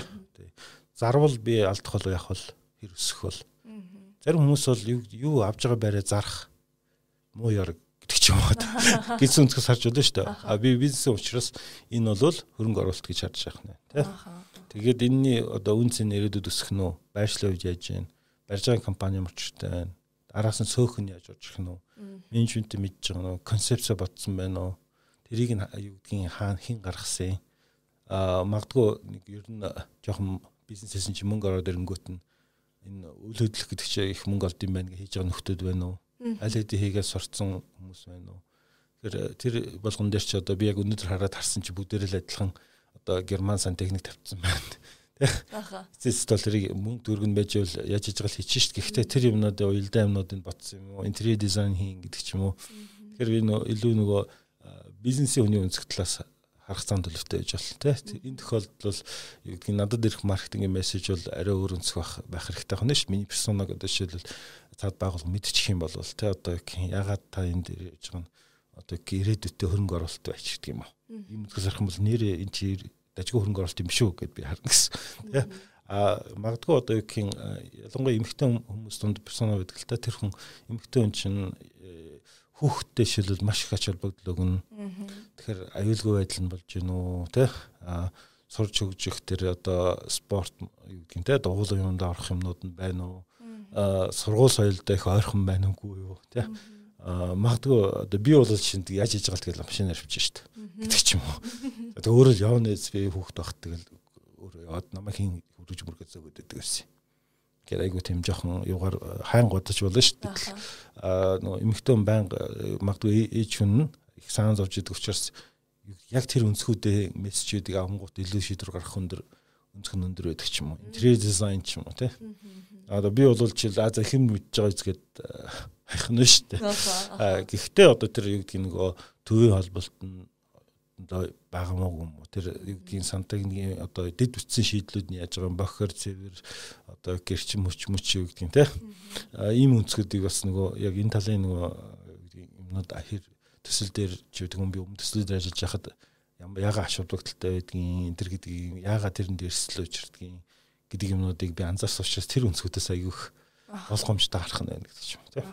Зарвал би алдах бол явах бол хэр өсөх бол зарим хүмүүс бол юу авж байгаа байраа зарах муу яраг гэдэг ч юм уу гэсэн өнцгөөс харж байна шүү дээ а би бизнесийн учраас энэ бол хөрөнгө оруулалт гэж харж байгаа нэ те Тэгээд энэний одоо үн цэн ирээдүйд өсөх нь үү? Байршлын үед яаж вэ? Барьж байгаа компани мөрчтэй байна. Араас нь сөөх нь яаж орж ирэх нь үү? Менежменттэй мэдж байгаа нь концепцээ бодсон байна уу? Тэрийг нь юу гэдгийг хаана хэн гаргасан? Аа магадгүй нэг ер нь жоохон бизнесээс чинь мөнгө ороод ирэнгүүт нь энэ үйл хөдлөх гэдэг чинь их мөнгө олд юм байна гэж хийж байгаа нөхдүүд байна уу? Аль хэдийн хийгээд сурцсан хүмүүс байна уу? Тэгэхээр тэр болгон дээр чи одоо би яг өнөөдөр хараад харсан чи бүгдээрээ л адилхан одоо герман сан техник тавьсан байна. Аха. Зэст бол тэрийг мөнгө дөргөн байж бол яаж хийж байгаа л хийчих дээ. Гэхдээ тэр юмнуудын уялдаа юмнуудыг батсан юм уу? Интерьер дизайн хийн гэдэг ч юм уу. Тэгэхээр би нөө илүү нөгөө бизнесийн хүний өнцөг талаас харах зам төлөвтэй байж болно те. Энэ тохиолдолд бол юу гэдгийг надад ирэх маркетингийн мессеж бол арай өөр өнцөг байх байх хэрэгтэй байна шүү. Миний персонаг одоо жишээлбэл цаад байгуулга мэдчих юм бол те одоо ягаад та энд ирж байгаа нь одоо ирээдүйдээ хөрөнгө оруулалт байж гэдэг юм уу. Ийм үгээс харах юм бол нэрээ эн чи дажгүй хөрөнгө оруулалт юм шүү гэд би харна гэсэн. Тэ а магадгүй одоо юу гэх юм ялангуяа эмэгтэй хүмүүс дунд персона байдаг л та тэр хүн эмэгтэй хүн чинь хүүхдтэй шилбэл маш их ач холбогдол өгнө. Тэгэхээр аюулгүй байдал нь болж гин үү те а сурч өгжих тэр одоо спорт юу гэдгийг те дуулын юмд орох юмнууд нь байна уу а сургууль соёлдоо их ойрхон байна уугүй юу те магадгүй одоо би бол шинэ яаж хийж байгаа тэгэл машинаар авчих дээ гэдэг ч юм уу. Тэгээ өөрөө л явна би хүүхд багт тэгэл өөрөө яваад намайг хин хөрөж мөргөж байдаг байсан. Тэгэхээр айгу тийм жоохон юугаар хайн годож болно шүү дээ. Аа нөгөө эмэгтэй баян магадгүй ээж хүн их саан зовж идэг учраас яг тэр өнцгүүдээ мессежүүдийг авангууд илүү шийдвэр гаргах өндөр өнцг нь өндөр байдаг ч юм уу. Интерьер дизайн ч юм уу тий. Одоо би бол жил а за хэн мэдж байгаа зүгээд хайх нь шүү дээ. Гэхдээ одоо тэр юу гэдгийг нөгөө төвийн холболт нь одоо байгаа мó юм уу? Тэр юу гэдгийг сантагны одоо дэд бүтсэн шийдлүүд нь яаж байгаа юм? Бохор цэвэр одоо гэрч мөч мөч юу гэдгийг те? Ийм өнцгүүдийг бас нөгөө яг энэ талын нөгөө юмнууд ахир төсөл дээр ч гэдэг юм би өмнө төсөл дээр ажиллаж байхад яага аш холбогдолтой байдгийн төр гэдгийг яага тэрэн дээр эрсэл учирдгийг гэдэг юмнуудыг би анзаарсан учраас тэр өнцгүүдээс аявих болгоомжтой гарах нь байна гэдэг юм тийм.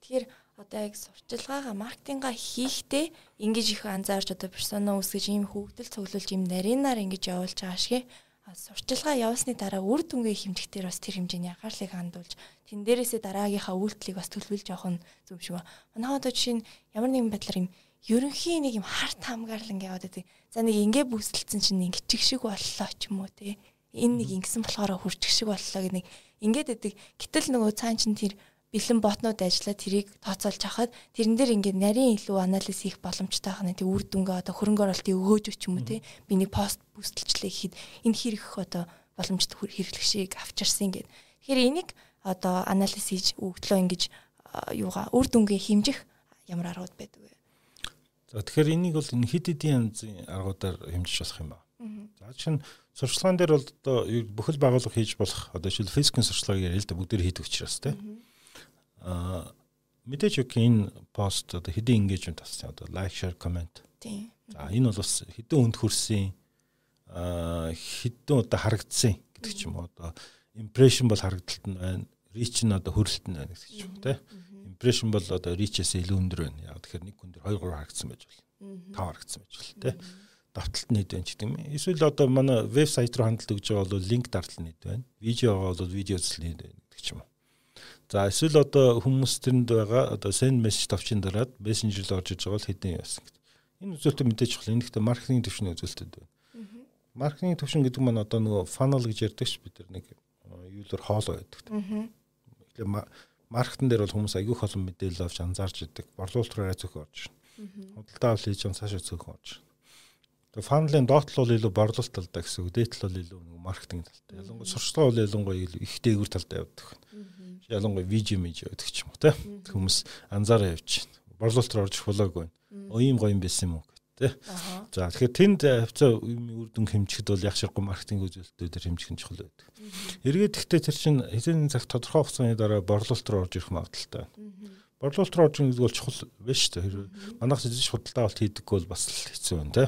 Тэгэхээр одоо яг сурчлагаагаа маркетингаа хийхдээ ингэж их анзаарч одоо персона үүсгэж ийм хөвгдөл цуглуулж ийм нарийнаар ингэж явуулж байгаа шиг сурчлагаа явуулсны дараа үр дүнгээ хэмжихдээ бас тэр хэмжээний анхаарлыг хандуулж тэн дээрээсээ дараагийнхаа үйлдэлийг бас төлөвлөж явах нь зөв шиг байна. Манай одоо жишээ нь ямар нэгэн байдлаар юм ерөнхийн нэг юм харт хамгаалан яваад байдаг. За нэг ингээ бүсэлцэн чинь ингэчих шиг боллоо ч юм уу те. Энэ нэг ингэсэн болохоор хүрчих шиг боллоо гэх нэг ингээд байдаг. Гэтэл нөгөө цаан чинь тэр бэлэн ботнууд ажиллаад тэрийг тооцоолж хахад тэрэн дээр ингээд нарийн илүү анализ хийх боломжтой хана тий үр дүнгээ одоо хөрөнгө оруулалтыг өгөөж өч юм уу тий би нэг пост бүсэлчлээ гэхэд энэ хэрэг одоо боломжтой хэрэглэгшийг авчирсан гэд. Тэгэхээр энийг одоо анализ хийж өгдлөө ингэж юугаа үр дүнгээ хэмжих ямар аргууд байдаг вэ? За тэгэхээр энийг бол энэ хэд хэдийн янзын аргуудаар хэмжиж болох юм байна. За жишээ нь сурчлагын дээр бол одоо бүхэл байгууллага хийж болох одоо жишээл физикийн сурчлагыг ярил л да бүгдээр хийдэг учраас тийм Аа мэдээж үг энэ пост одоо хэдийн engagement авсан одоо лайк share comment. Тийм. За энэ бол бас хэдэн хүнд хүрсэн аа хэдэн удаа харагдсан гэдэг ч юм уу одоо impression бол харагдалт нь байна. reach нь одоо хөрөлт нь байна гэдэг ч юм уу те. impression бол одоо reach-ээс илүү өндөр байна. Яг тэгэхээр нэг хүн дээр 2 3 харагдсан байж болно. 5 харагдсан байж болно те. Давталт нийт байна гэдэг юм. Эсвэл одоо манай вебсайт руу хандлт өгж байгаа бол линк дартал нийт байна. Видео бол видео үзэл нийт байна гэдэг ч юм уу. За эсвэл одоо хүмүүс тэрэнд байгаа одоо send message товчын дараад messenger руу орж иж байгаа бол хэдэн яасан гэж. Энэ үзүүлэлт мэдээж чухал. Энэ гэхдээ маркетинг төвшний үзүүлэлтэд байна. Маркетинг төвшин гэдэг маань одоо нөгөө funnel гэж ярьдаг ш бид нар нэг юулаар хоол байдаг. Тэгэхээр маркетинг дээр бол хүмүүс айгүйх олон мэдээлэл авч анзаарч идэг. Борлуулалт руу зөөх орж байна. Худалдаа авал хийж байгаа цаашаа зөөх орж байна. Тэгээ funnel-ын доотлол бол илүү борлуулалт талдаа гэсэн үг. Дээтлэл бол илүү нөгөө маркетинг талдаа. Ялангуяа сурчлага бол ялангуяа их дээгүүр талдаа явдаг ялангуяа видео мэж өгдөг ч юм уу те хүмүүс анзаараа явж байна. Борлуулалт руу орж флог байна. Оо ийм гоё юм байсан юм уу те. За тэгэхээр тэнд хавцаа үр дүн хэмжихэд бол яг ширхгу маркетинг үзүүлэлтүүдээр хэмжих нь чухал байдаг. Эргээд гэхдээ тэр чинь хэзээ цаг тодорхой хугацааны дараа борлуулалт руу орж ирэх магадaltaй байна. Борлуулалт руу орж ирэх бол чухал биш шүү дээ. Манайх зэжиж худалдаа авалт хийдэггүй бол бас л хэцүү байна те.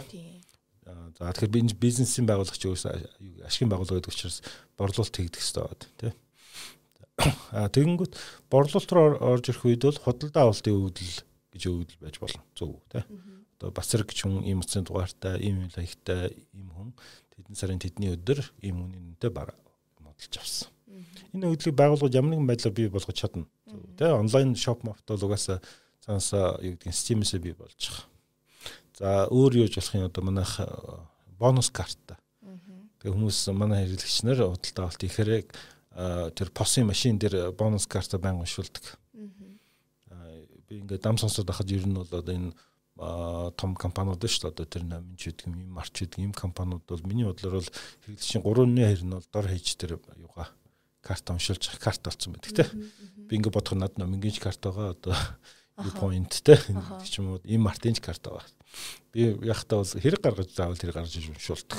За тэгэхээр би бизнесийн байгуулагч юу ашигын байгууллага гэдэг учраас борлуулалт хийгдэх хэрэгтэй байна те. Тэгэнгүүт борлуулалт руу орж ирэх үед бол худалдаа авалтын өгдөл гэж өгдөл байж болно. Зөв тий. Одоо бас зэрэг ч хүн ийм утасны дугаартай, ийм лаягтай ийм хүн тэдэн сарын тэдний өдөр ийм үнэнтэй бараа модалж авсан. Энэ өгдлийг байгуулгад ямар нэгэн байдлаар бий болгож чадна. Тэ онлайн шоп мофт бол угаасаа цаанасаа юу гэдгийг стимээсээ бий болж байгаа. За өөр юу ч болох юм одоо манайх бонус карта. Тэгээ хүмүүс манай хэрэглэгч нар худалдаа авалт ихээр тэр посын машин дээр бонус карта байнг уншуулдаг. Би ингээд дам сонсоод байхад ер нь бол одоо энэ том компаниуд шүү дээ. Одоо тэр намын ч гэдэг юм, марч гэдэг юм компаниуд бол миний бодлоор бол хэрэглэгчийн 3-ны хайр нь бол дор хаяж тэр юугаа карта уншуулж карт болсон байдаг те. Би ингээд бодох над номингийн картагаа одоо юу point те ч юм уу им мартинч карта байгаа. Би яхтаа бол хэрэг гаргаж заавал тэр гаргаж уншуулдаг.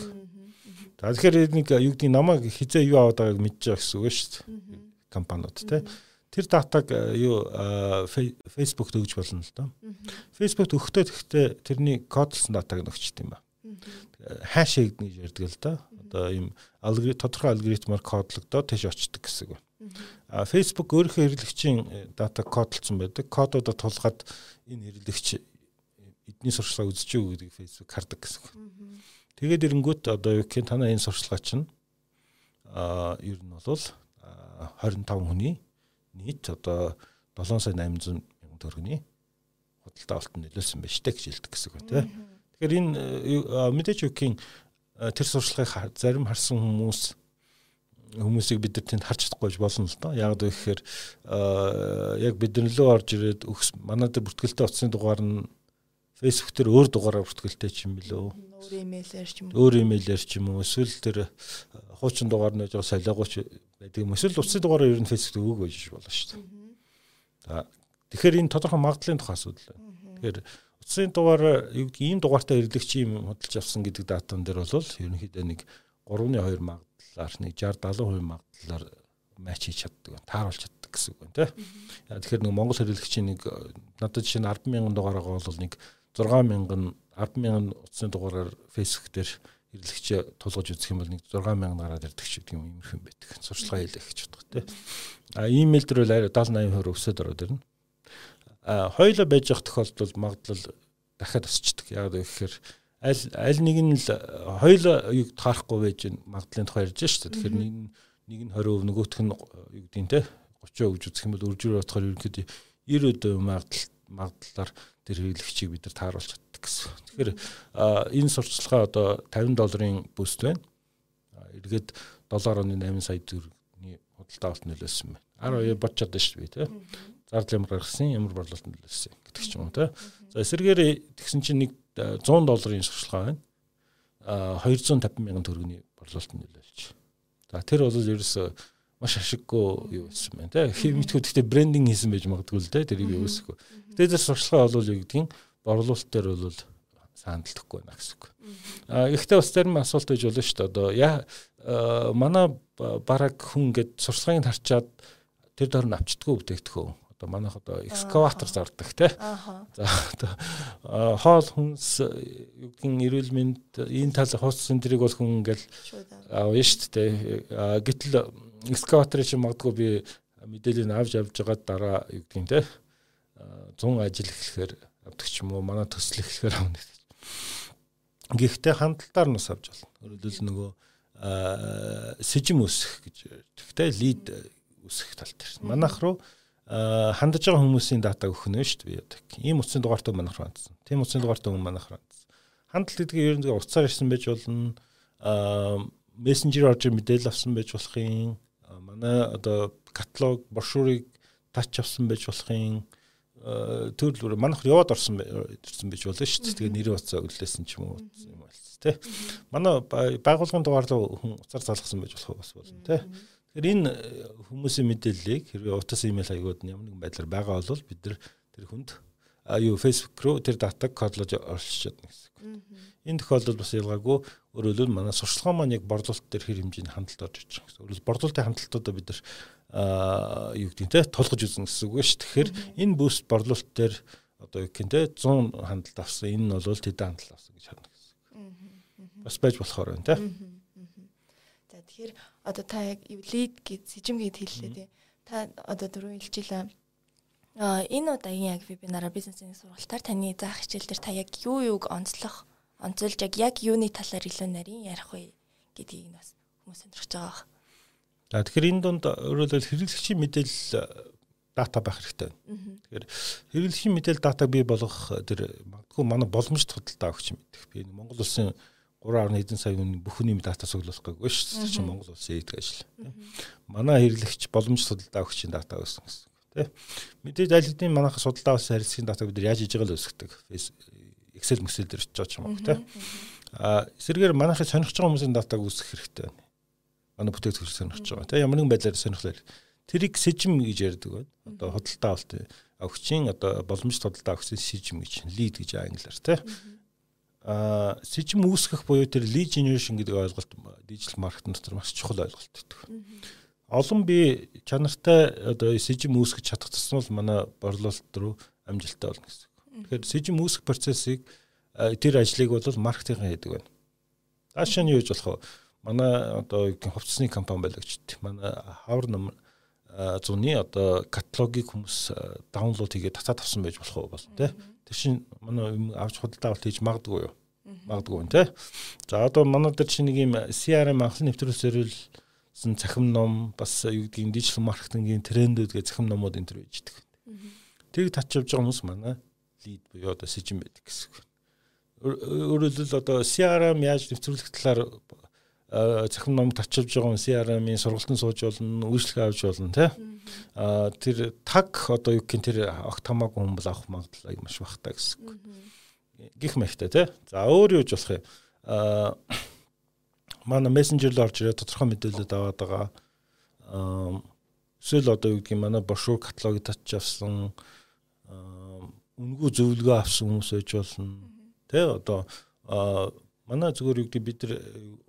За тэгэхээр нэг юу гэдэг намайг хизээ юу аваад байгааг мэдж байгаа гэсэн үг шүү дээ. компаниуд тий. Тэр датаг э, юу Facebook-т өгж болно л доо. Facebook-т өгөхдөө тэгтээ тэрний кодлсон датаг нөгчт юм ба. Хашиг гэж ярьдаг л да. Одоо ийм алгоритм тодорхой алгоритмаар кодлогдоод тийш очдөг гэсэн үг. А Facebook өөрийнхөө хэрэглэгчийн э, дата кодлцсон байдаг. Кодуудаа тулгаад энэ хэрэглэгч эдний сурчлага үзэж юу гэдгийг Facebook хардаг гэсэн үг. Тэгээд ирэнгүүт одоо юу гэх юм танаа энэ сурчлагаа чинь а ер нь бол 25 хүний нийт одоо 7 сая 800 мянган төгрөгийн худалдаа авалт нөлөөлсөн байж тээ гэж хэлдэг гэсэн үг тийм. Тэгэхээр энэ мэдээж үеийн тэр сурчлагыг зарим харсан хүмүүс хүмүүсийг бид нар тэнд харж чадахгүй болно л доо. Яг гэхээр яг бид нар лөө орж ирээд манай дээр бүртгэлтэй утасны дугаар нь Facebook дээр өөр дугаараар бүртгэлтэй ч юм билүү. Өөр имэйлээр ч юм уу. Өөр имэйлээр ч юм уу. Эсвэл тэр э, хуучин дугаар нь жоо солиогооч байдаг юм. Эсвэл утасны дугаараар ер нь Facebook өгөөг байж болно шүү дээ. За тэгэхээр энэ тодорхой магадлалын тухай асуудал байна. Тэгэхээр утасны гэдэг ийм дугаартай хэрэглэгч юм худалдаж авсан гэдэг датан дээр бол ерөнхийдөө нэг 3.2 магадлалаар нэг 60 70% магадлалаар матч хийж чаддаг, тааруулж чаддаг гэсэн үг байна тийм. Тэгэхээр нэг Монгол хэрэглэгчийн нэг надад жишээ нь 100000 дугаараа бол нэг 6000 100000 утасны дугаараар Facebook дээр хэрэглэгчээ тулгаж үзэх юм бол нэг 6000 гараад ирдэг ч гэдэг юм иймэрхүү юм байдаг. Сурчлагаа хийлэх гэж боддог тий. А имэйл дээр бол 70 80% өсөд ороод ирнэ. А хоёулаа байж явах тохиолдолд магадлал дахиад өсчдөг. Яг гэхээр аль аль нэг нь л хоёулаа юг таарахгүй байж магадлалын тухай ярьж шүү дээ. Тэгэхээр нэг нь нэг нь 20% нөгөөх нь юу гэдэг нь те 30% гэж үзэх юм бол үржир бодохоор ерөнхийдөө 90% магадлал магадлалаар тэр хэрэглэгчийг бид нар тааруулж чаддаг гэсэн. Тэгэхээр энэ сурталчилгаа одоо 50 долларын бүст байна. Эргээд 7.8 сая төгрөгийн худалдаа авалт нөлөөсөн байна. 12 бодч чадсан шүү дээ тий. Зардал ямар гаргасан, ямар борлуулалт нөлөөсөн гэдэг ч юм уу тий. За эсэргээр тэгсэн чинь нэг 100 долларын сурталчилгаа байна. А 250 мянган төгрөгийн борлуулалт нөлөөлж. За тэр бол ерөөсөө маш ашиггүй юу байсан байна тий. Хэмтгүүд гэхдээ брендинг хийсэн байж магадгүй л тий. Тэрийг юу өсөхгүй. Тэгээд сурчлага бол юу гэдгийг борлуулалт дээр бол саандалдахгүй байна гэсэн үг. А ихтэй бас зарим асуулт байж болно шүү дээ. Одоо яа манай бараг хүн гээд сурчлагыг харчаад тэр дор нь авчдаггүй бүтээгдэхүүн. Одоо манайх одоо экскаватор зардаг тий. За одоо хоол хүнс юу гэдгийг эрүүл мэнд энэ тал хос центрийг бол хүн ингээл авна шүү дээ. Гэтэл экскаваторыг чи магадгүй би мэдээлэл авч явж байгаа дараа юу гэдгийг те 100 ажил эхлэхээр авдаг ч юм уу манай төсөл эхлэхээр авна гэж. Гэхдээ хандлтаар нь бас авч болно. Өөрөлдөл нөгөө сэжим өсөх гэж. Тэгтээ лид өсөх тал дээр. Манайх руу хандаж байгаа хүмүүсийн дата өгөх нь шүү дээ. Ийм утсын дугаартай манайх руу хандсан. Тийм утсын дугаартай хүн манайх руу хандсан. Хандлт гэдгийг ер нь уцаар ирсэн байж болно. мессенжер орж мэдээлэл авсан байж болох юм манай одоо каталог брошюрыг тач авсан байж болохын төрөл манайх яваад орсон ирсэн байж болно шүү дээ. Тэгээ нэрийн утсаа өглөөсөн ч юм уу юм байлц тий. Манай байгууллагын дугаар руу хүн уцаар залгасан байж болох бас болно тий. Тэгэхээр энэ хүмүүсийн мэдээллийг хэрвээ утас имэйл хаягууд нь ямар нэгэн байдлаар байгаа бол бид нар тэр хүнд юу Facebook руу тэр датаг кодлож орчиж чадна гэсэн. Энэ тохиолдолд бас ялгаагүй өөрөөр манай сурчлагын маань яг борлуулалт дээр хэр хэмжээний хандлт орж иж байгаа гэсэн. Өөрөөр борлуулалтын хандлтуудаа бид нар юу гэдэг те тулгаж үзнэ гэсэн үг шүү. Тэгэхээр энэ бүст борлуулалт дээр одоо юу гэх юм те 100 хандлт авсан. Энэ нь бол тэдэн хандлт авсан гэж харна гэсэн. Бас байж болохоор байна те. За тэгэхээр одоо та яг лид гэж сэжим гэд хэллээ те. Та одоо дөрөв хэлчихлээ. Энэ удаагийн яг вебинараа бизнесийн сургалтаар таны заах хичээл дээр та яг юу юуг онцлох онцолж яг юуны талаар илүү нарийн ярих вэ гэдгийг нь бас хүмүүс сонирхож байгаа. За тэгэхээр энэ донд өөрөлдөл хэрэглэгчийн мэдээлэл дата байх хэрэгтэй. Тэгэхээр хэрэглэгчийн мэдээлэл датаг бий болгох тэр магадгүй манай боломжит худалдаа өгч мэдэх. Би Монгол улсын 3.1 сая хүн бүх нийгмийн дата суглуулах гэгүй шүү дээ. Чи Монгол улсын хийдэг ажил. Манай хэрэглэгч боломжит худалдаа өгчийн дата өссөн гэсэн. Тэ. Мэдээж аль хэдийн манайхаас судалдаа авсан харилцагын датаг бид яаж хийж байгаа л өсгдөг. Excel мэсэл дээр очиж байгаа юм те. А эсвэргээр манайхыг сонирхож байгаа хүмүүсийн датаг үүсгэх хэрэгтэй байна. Манай бүтээгдэхүүн сонирхож байгаа. Тэ ямар нэгэн байдлаар сонирхлоо. Тэрийг сэжим гэж ярьдаг байна. Одоо худалдаа авалт авахчийн одоо боломжит худалдаа авахчийн сэжим гэж лид гэж англиар тэ. А сэжим үүсгэх буюу тэр lead generation гэдэг ойлголт дижитал маркетинг дотор маш чухал ойлголт гэдэг. Олон би чанартай одоо сэжим үүсгэж чадах тусмал манай борлуулалт руу амжилттай болно гэсэн. Тэгэхээр сэжим үүсэх процессыг тэр ажлыг бол маркетинг хийдэг байна. Цаашаа нь юу гэж болох вэ? Манай одоо хувцсны компани байлгачд. Манай хавар ном зуны одоо каталогийг хүмүүс даунлоод хийгээд татаад авсан байж болох уу бол тий. Тэр чинь манай авч худалдаа авалт хийж магадгүй юу? Магадгүй тий. За одоо манай дээр чинь нэг юм CRM анхны нэвтрүүлс зориулсан цахим ном бас юу гэдгийг дижитал маркетингийн трендүүд гэх цахим номууд энэ төр. Тэрийг татж авч байгаа хүмүүс манай лид буюу одоо сэжин байдаг гэсэн үг. Өөрөөр хэлбэл одоо CRM яаж нэвтрүүлэх талаар захим номд очилж байгаа CRM-ийн сургалтын сууж болно, үйлчлэг авч болно тий. Аа тэр таг одоо юу гэх тэр огт хамаагүй хүн бол авах магадлал маш багтаа гэсэн. Гэх мэхтэй тий. За өөр юу ч болох юм. Аа манай мессенжер руу орж ирээ тодорхой мэдээлэлд аваад байгаа. Аа эсвэл одоо юу гэх юм манай брошюр каталогийг татж авсан үнгүй зөвлөгөө авсан хүмүүс байж болно. Тэ одоо манай зүгээр юу гэдэг бид нар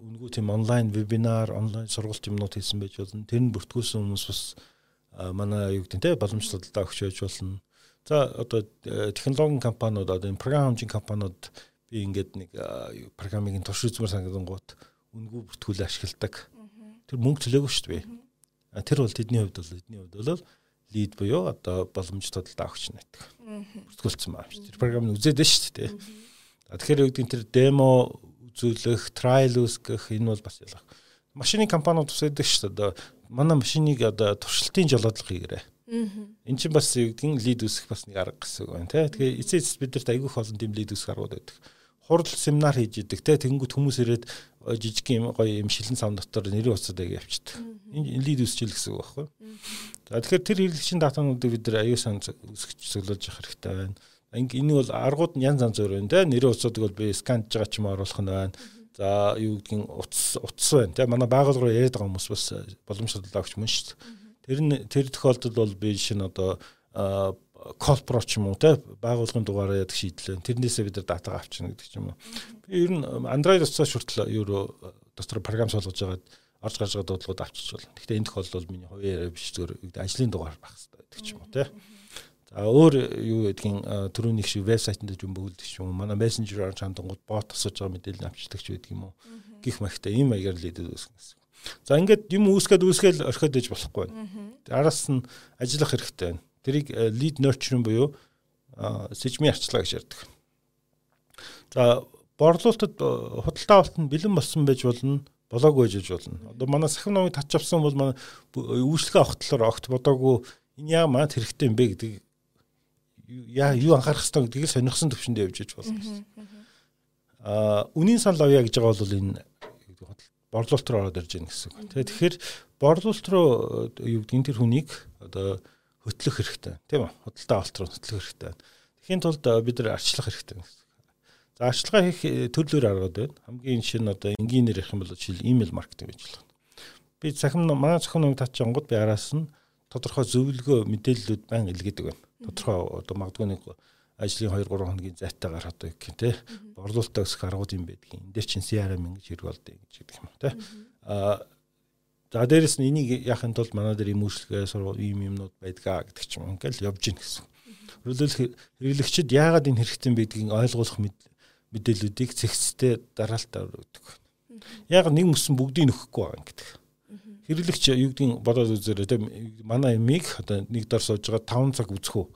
үнгүй тийм онлайн вебинар, онлайн сургалт юмнууд хийсэн байж болно. Тэр нь бүртгүүлсэн хүмүүс бас манай юу гэдэг тэ боломжтой талдаа өгч байж болно. За одоо технологийн компаниуд одоо програм хэмжээний компаниуд би ингээд нэг программыг турш үзмэр санагдангууд үнгүй бүртгүүлээ ашигладаг. Тэр мөнгө төлөөгүй шүү дээ. А тэр бол тэдний хувьд бол эдний хувьд бол лид буюу одоо боломж тодолдоо авч нэгдэг. Бүртгүүлсэн байна шүү. Тэр програмыг үзээд шүү дээ. Тэгэхээр юу гэдэг нь тэр демо үзүүлэх, trial үүсгэх энэ бол бас ялах. Машины компаниуд тусаадаг шүү дээ. Одоо манай машиныг одоо туршилтын жолоодлого хийгээрэй. Энд чинь бас юу гэдгийг лид үүсгэх бас нэг арга гэсэн үг байна тий. Тэгэхээр эцээ эцэс бидэрт айгүйх олон тийм лид үүсгэх аргууд байдаг. Хурал семинар хийж идэг тий. Тэнгүүд хүмүүс ирээд жижиг юм гоё юм шилэн сам дотор нэрийн уцад аяг явчихдаг. Энэ лид үүсчихэл гэсэн үг байхгүй. За тэгэхээр тэр хэрэглэгчийн датануудыг бид нар аюу сан үсгэж цуглуулж явах хэрэгтэй байна. Энэ бол аргууд нь янз янз өөр байна те. Нэрийн уцуудыг бол би сканж байгаа ч юм оруулах нь байна. За юу гэдгийг утас утас байна те. Манай байгууллага руу яриад байгаа хүмүүс бас боломжтой авч мөн шүү дээ. Тэр нь тэр тохиолдолд бол би шинэ одоо колпро ч юм уу те байгууллагын дугаараа яадаг шийдлээ. Тэрнээсээ бид нар датагаа авчна гэдэг ч юм уу. Би ер нь Android утсаас хүртэл юу дотор програм суулгаж байгаад орж гарч байгаа дуудлагууд авчиж болно. Гэхдээ энэ тохиолдолд миний хувийн яриа биш зүгээр ажлын дугаар байх хэрэгтэй гэдэг ч юм уу тий. За өөр юу гэдгийг түрүүний шиг вебсайтанд ч юм бөглөдөг ч юм уу. Манай мессенжераар чандангууд бот тасаж байгаа мэдээлэл авчдаг ч байдаг юм уу. Гих махтай ийм маягаар лидэд үүсгэн гэсэн. За ингээд юм үүсгээд үүсгээл орхиод иж болохгүй байна. Араас нь ажиллах хэрэгтэй байна. Тэрийг лид nurturing буюу сэжмийн арчлаа гэж ярьдаг. За борлуулалтад худалдаа авалт нь бэлэн болсон байж болно болоогүй жиж болно. Одоо манай сахим номыг татч авсан бол манай үйлчлэгээ авах талаар огт бодоогүй энэ яа маад хэрэгтэй юм бэ гэдэг яа юу анхаарах хэрэгтэй гэдгийг сонирхсан төвшөнд явж иж болно. Аа үнийн санал авъя гэж байгаа бол энэ борлуулалт руу ороод ирж байна гэсэн. Тэгэхээр борлуулалт руу юу гэдгийг тэр хүнийг одоо хөтлөх хэрэгтэй тийм үү? Худалдаа авалт руу хөтлөх хэрэгтэй. Тэхийн тулд бид нар арчлах хэрэгтэй. За арчилгаа хийх э, төрлөөр аргад байна. Хамгийн шинэ одоо энгийнээр ярих юм бол жишээл имэйл маркетинг гэж байна. Би захим манай захим номыг татчихангууд би араас нь тодорхой зөвлөгөө мэдээллүүд байн илгээдэг байна. Тодорхой одоо магадгүй нэг ажлын 2 3 хоногийн зайтай гараад байг гэх тий. Борлуулалтаа өсөх аргууд юм байдгийг. Энд дээр чинь CRM ингэж хэрэг болдё гэж гэдэг юм тий. Аа за дээрэс нь энийг яахын тулд манай дээр юм үйлчлэгээ сургууль ийм юмнууд байдгаа гэдэг ч юм ингээл явж гин гэсэн. Хөрөлөх хэрэглэгчид яагаад энэ хэрэгтэй байдгийг ойлгох мэдээллүүдийг цэгцтэй дараалтаар өгдөг. Яг нэг мөсөн бүгдийг нөхгүй байгаа гэдэг. Хэрэглэгч юу гэдгийг бодоод үзээрэй тийм манай эмийг одоо нэг дор сууж байгаа 5 цаг үзэх үү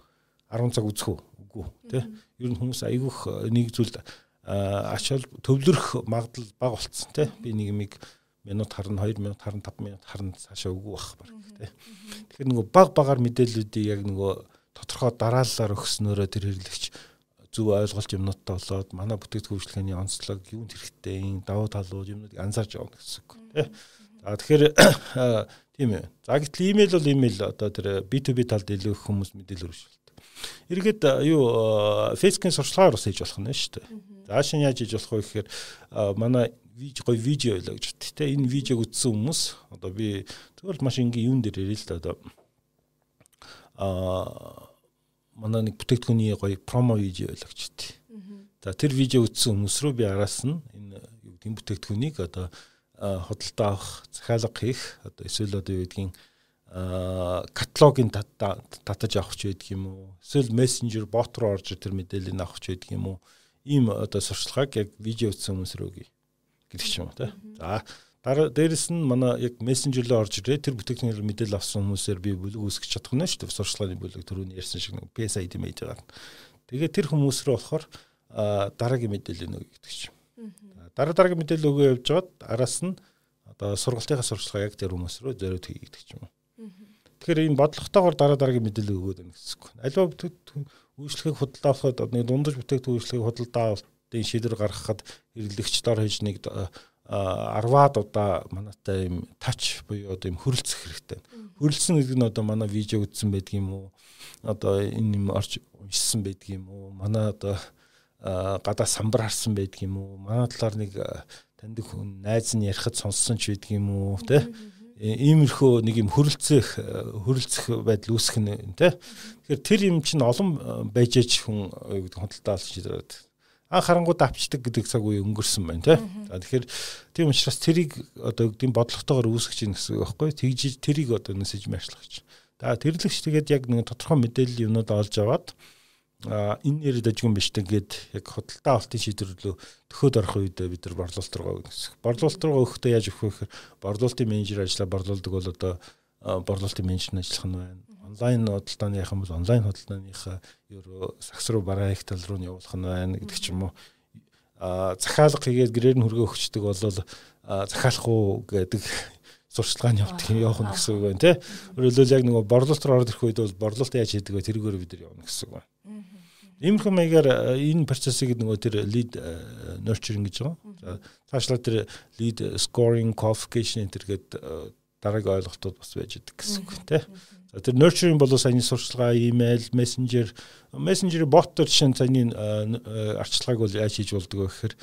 10 цаг үзэх үү үгүй тийм ер нь хүмүүс айгүйх нэг зүйлд ачаал төвлөрөх магадлал бага болцсон тийм би нэг эмийг минут харна 2 минут харна 5 минут харна цаашаа үгүй бах баг тийм тэгэхээр нөгөө баг багаар мэдээллүүдийг яг нөгөө тодорхой дараалалаар өгснөөрөө тэр хэрэглэгч зөв ойлголт юмнуудтай болоод манай бүтээгдэхүүн үйлчлэгээний онцлог юунд хэрэгтэй юм давуу талууд юмнуудыг анзаарч явна гэсэн үг тий. За тэгэхээр тийм ээ. За гэтэл имэйл бол имэйл одоо тэр B2B талд илүү их хүмүүс мэдээлэл өргөжлөлт. Эргээд юу Facebook-ийн сурчлагаар бас хийж болох нь шүү дээ. За шин яаж хийж болох вэ гэхээр манай гоё видео байлаа гэж бат. Тэ энэ видеог үзсэн хүмүүс одоо би зөвхөн маш ингийн юун дээр ярил л да одоо аа манай нэг бүтээгдэхүүний гоё промо видео байлгч тий. За тэр видео үзсэн хүмүүс рүү би араас нь энэ юу гэдэг бүтээгдэхүүнийг одоо худалдаа авах, захиалга хийх одоо эсвэл одоо юу гэдгийг каталогийн татаж авах ч байдаг юм уу? Эсвэл мессенжер бот руу орж тэр мэдээллийг авах ч байдаг юм уу? Ийм одоо сурчлагыг яг видео үзсэн хүмүүс рүү гэдэг ч юм уу тий. За Дараа дээрэс нь манай яг мессенжерлөө орж ирээ тэр бүтээгдэхүүнээр мэдээлэл авсан хүмүүсээр би бүлэг үүсгэж чадах нь шүү дээ. Сурчлагын бүлэг түрүүний ярьсан шиг нэг PSID мэж байгаа. Тэгээд тэр хүмүүс рүү болохоор дараагийн мэдээлэл өгье гэдэг чинь. Дараа дараагийн мэдээлэл өгөө явж байгаад араас нь одоо сургалтынхаа сурчлага яг тэр хүмүүс рүү зориуд хийе гэдэг чинь. Тэгэхээр энэ бодлоготойгоор дараа дараагийн мэдээлэл өгөөд байна гэсэн үг. Аливаа бүтээгдэхүүн үйлчлэгийг худалдаа авахад нэг дундаж бүтээгдэхүүн үйлчлэгийг худалдаа авалтын шийдвэр гаргахад хэрэглэгч дор хийж нэг арваад удаа манайтай юм тач буюу одоо юм хөрөлцөх хэрэгтэй. Хөрөлцсөн гэдэг нь одоо манай видео үзсэн байдаг юм уу? Одоо энэ юм орж уншсан байдаг юм уу? Манай одоо гадаа самбар харсан байдаг юм уу? Манай талаар нэг таньдаг хүн найз нь ярихад сонссон ч байдаг юм уу? Тэ? Иймэрхүү нэг юм хөрөлцөх хөрөлцөх байдал үүсэх нь тэ. Тэгэхээр тэр юм чинь олон байж аж хүн худалдаа олж ирээд анх харангууд авчдаг гэдэг цаг үе өнгөрсөн байна тий. За тэгэхээр тийм учраас тэрийг одоо гэдэг бодлоготойгоор үүсгэж ийн гэсэн үг байхгүй. Тэгж тэрийг одоо нэсэж мэрлэх гэж. За тэрлэгч тэгээд яг нэг тодорхой мэдээлэл юмнууд олж аваад а энэ нэр дажгүй биш тэгээд яг худалдаа авалтын шийдвэрлэлөө төхөөд орох үед бид нар борлуулалт руу гэсэн. Борлуулалт руу өгөхдөө яаж өгөх вэ гэхээр борлуулалтын менежер ажиллаа борлуулдаг бол одоо борлуулалтын менежер ажиллах нь байна. Онлайн худалдааны яхан бол онлайн худалдааныхаа ерөө сагс руу бараа их тал руу нь явуулах нь байна гэдэг ч юм уу. А захиалга хийгээд гэрээр нь хөргөө өгчдөг бол захиалах уу гэдэг сурчлагын явдаг явах нь гэсэн үг байна тий. Өөрөлдөл яг нөгөө борлуулалт руу орох үед бол борлуулалт яаж хийдэг вэ тэргээр бид нар явна гэсэн үг байна. Иймэрхүү маягаар энэ процессыг нөгөө тэр lead nurturing гэж байгаа. За цаашлаа тэр lead scoring qualification э, дараагийн ойлголтууд бас байж идэг гэсэн үг тий. За тэр nurturing бол саяны сурчлагаа, email, messenger, messenger төр жишээ нь саяны арчилгааг бол яаж хийж болдог вэ гэхээр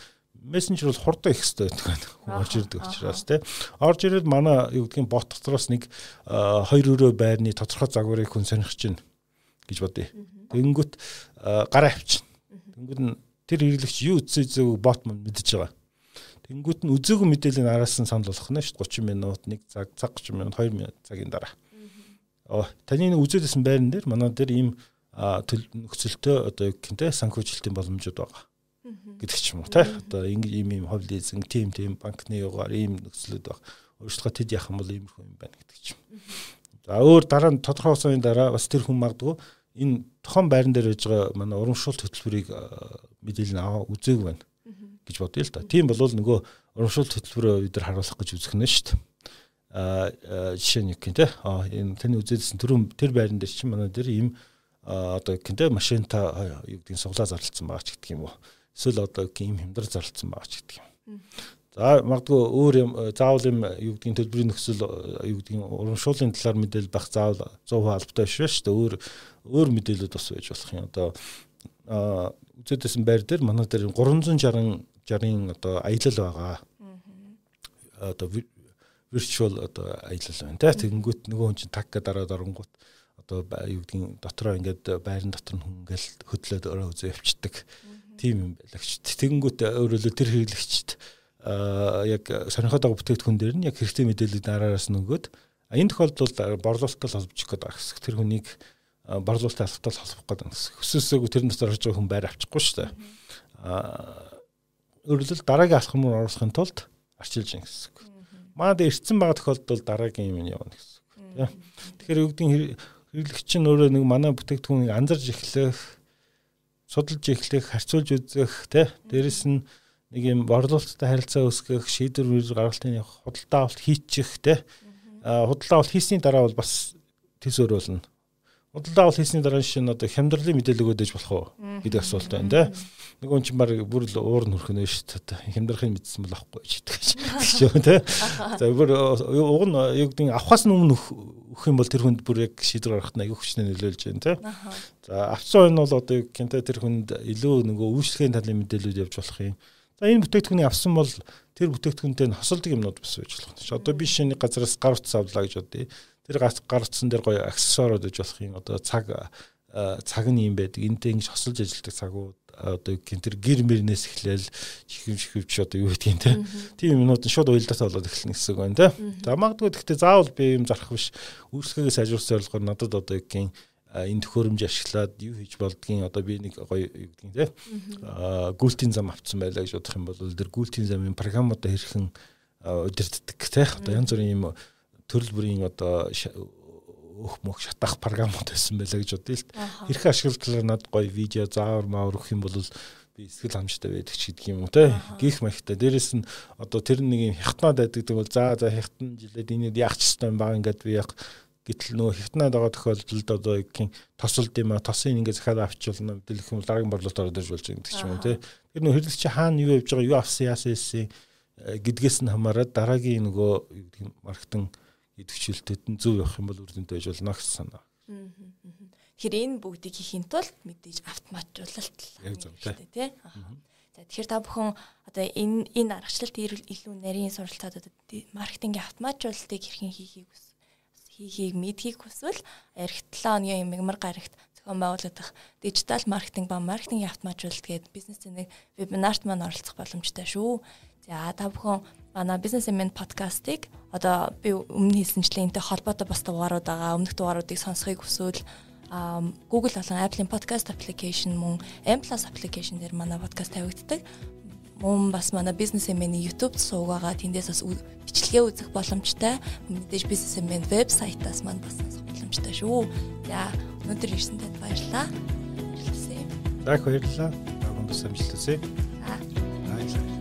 мессенжер бол хурдан их хэвээр байдаг орж ирдэг учраас тий. Орж ирээд манай юу гэдгийг бот дотроос нэг хоёр өрөө байрны тодорхой загварыг хүн сонирхож байна гэж бодъё. Тэнгүүт гараа авчин. Тэнгүүд нь тэр хэрэглэгч юу үзсэн зүг бот мөн мэдэж байгаа. Тэнгүүд нь үзээгүй мэдээллийн араас нь санал болгох нь шүү 30 минут, 1 цаг, цаг 30 минут, 2 минут цагийн дараа. Таны үзээдсэн байран дээр манай дээр ийм нөхцөлтөө одоо юу гэнтэй санхүүжилтийн боломжууд байгаа гэдэг ч юм уу тий. Одоо ийм ийм хов лизинг, тим тим банкны югаар ийм нөхцлүүд баг. Өөрчлөгөө тэд яах юм бол иймэрхүү юм байна гэдэг ч юм. За өөр дараа нь тодорхой хугацааны дараа бас тэр хүн магадгүй энэ тохон байран дээр байж байгаа манай урамшуулт хөтөлбөрийг мэдээлэл аваа үзээгүй байна гэж бодъё л да. Тийм бол нөгөө урамшуулт хөтөлбөрөө бид нар харуулах гэж үзэх нь шүү дээ. Аа жишээ нь гэх. Аа энэ таны үзээдсэн түрүүн тэр байран дээр чинь манай дээр ийм одоо гэх юм те машинта юу гэдгийг суглаа зарлцсан байгаа ч гэдэг юм уу. Эсвэл одоо ийм хямдар зарлцсан байгаа ч гэдэг юм. За магадгүй өөр юм заавал юм юу гэдгийг төлбөрийн нөхцөл юу гэдгийг урамшууллын талаар мэдээлэл байх заавал 100% албатай биш шүү дээ. Өөр өөр мэдээлэлүүд бас байж болох юм. Одоо үзээдсэн байр дээр манай дээр 360 60-ын одоо аялал байгаа. Одоо virtual одоо аялал байна те. Тэгэнгүүт нөгөө хүн чинь таг гэдэг дараад оронгууд одоо юу гэдгийг дотроо ингээд байран дотор нь хүн ингээл хөдлөөд өрөө үзээ явцдаг. Тийм юм байлагч. Тэгэнгүүт өөрөлдөө тэр хэрэглэгчд яг сонирхоод байгаа бүтээгдэхүүн дээр нь яг хэрэгтэй мэдээлэл дараараас нөгөөд энэ тохиолдолд борлуулалттай гээд байгаа хэсэг тэр хүнийг борлуулалттай албатай холбох гэдэг нь хөсөөсөөгүй тэр дотор орж байгаа хүн байр авчихгүй шүү дээ. Аа өөрөлдөл дараагийн алхам руу оруулахын тулд арчилж ин гэсэн үг. Манад ирсэн байгаа тохиолдолд дараагийн юм явна гэсэн үг. Тэгэхээр юу гэдэг хэрэглэгч нь өөрөө нэг манай бүтээгдэхүүнийг анзарж эхлэх, судалж эхлэх, харьцуулж үзэх, тэ? Дээрэс нь нэг юм борлуулалттай харилцаа үүсгэх, шийдвэр гаргалтын худалдаа авалт хийчих те. Худалдаа авалт хийсний дараа бол бас тэс Худалдаа авалт хийсний дараа шин одоо хямдралын мэдээлэл өгөөдөж болох уу гэдэг асуулт байна те. Нэг хүн чинь баг бүр л уур нь хөрхнө шүү дээ. Хямдрахыг мэдсэн бол авахгүй ч гэдэг чинь те. За бүр уг нь гэдэг авахаас өмнө өгөх юм бол тэр хүнд бүр яг шийдвэр гаргахад аягүй хүчтэй нөлөөлж байна те. За авцсан хүн бол одоо юу гэнтэй тэр хүнд илүү нөгөө үйлчлэгийн талын мэдээлэлүүд явж болох юм За энэ бүтээгдэхүүнийг авсан бол тэр бүтээгдэхүүнтэй хосолдог юмнууд бас байж болох юм. Одоо би шинэ газараас гар утас авлаа гэж бодъё. Тэр гар утсан дээр гоё аксессуарууд гэж болох юм. Одоо цаг цаг нь юм байдаг. Энтэй ингэж хосолж ажилладаг цагууд одоо гин тэр гэр мөрнээс эхлээл чихэм чихвч одоо юу гэдгийг те. Тийм юмнууд нь шууд уялдаатай болоод эхэлнэ гэсэн үг байна те. За магадгүй гэхдээ заавал би юм зарах биш. Үйлчлэгээ сайжруулах зорилгоор надад одоо гин энэ төхөөрөмж ашиглаад юу хийж болдгийг одоо би нэг гоё юу гэдгийг те гүйлтийн зам авцсан байлаа гэж бодох юм бол тэр гүйлтийн замын програмуудаа хэрхэн удирддаг те одоо янз бүрийн юм төрөл бүрийн одоо өөх мөх шатах програмууд байсан байлаа гэж бодъё л хэрхэн ашиглалаа над гоё видео заавар маавар өгөх юм бол би эсвэл хамжтай байдаг ч гэдэг юм уу те. Гих махтай. Дээрэс нь одоо тэр нэг юм хятнаад байдаг бол за за хятан жилээд энэ яах ч юм баг ингээд би яг Гэтэл нөгөө хятнаад байгаа тохиолдолд одоо гин тосолд юм а тосын ингээ захаад авчулна мэдээлэх юм дараагийн борлуулалт ороод ирж болж байгаа гэдэг ч юм уу тий. Тэр нөгөө хэрэглэгч хаана юу явж байгаа юу авсан яасан яасан э, гэдгээс нь хамаарат дараагийн нөгөө юу гэдэг маркетинг идэвхжүүлэлтэд нь зөв явах юм бол үр байж болно гэсэн санаа. Тэгэхээр энэ бүгдийг хийхин тулд мэдээж автоматжуулалт хэрэгтэй тий. За тэгэхээр та бүхэн одоо энэ энэ аргачлалт илүү нарийн суралцаад маркетингийн автоматжуулалтыг хэрхэн хийхийг хийхийг мэдхийг хүсвэл эх 7 өдрийн мягмар гарагт зохион байгуулагдах дижитал маркетинг ба маркетинг автоматжуулалт гэдэг бизнесийн нэг вебинарт маань оролцох боломжтой шүү. За та бүхэн манай бизнес эмент подкастыг одоо би өмнө хэлсэнчлэн энтэй холбоотой бас дугаарууд байгаа. Өмнөх дугааруудыг сонсохыг хүсвэл Google болон Apple-ийн podcast application мөн M+ application дээр манай подкаст тавигддаг. Мөн бас манай бизнес эмээний YouTube суугаа тэндээс бас бичлэгээ үзэх боломжтой. Мэдээж бизнес эмээ вебсайтаас маань бас сонсох боломжтой шүү. За өнөөдөр ирсэн танд баярлалаа. Баярлалаа. Баярлалаа. Агуун хүсье. За. Баярлалаа.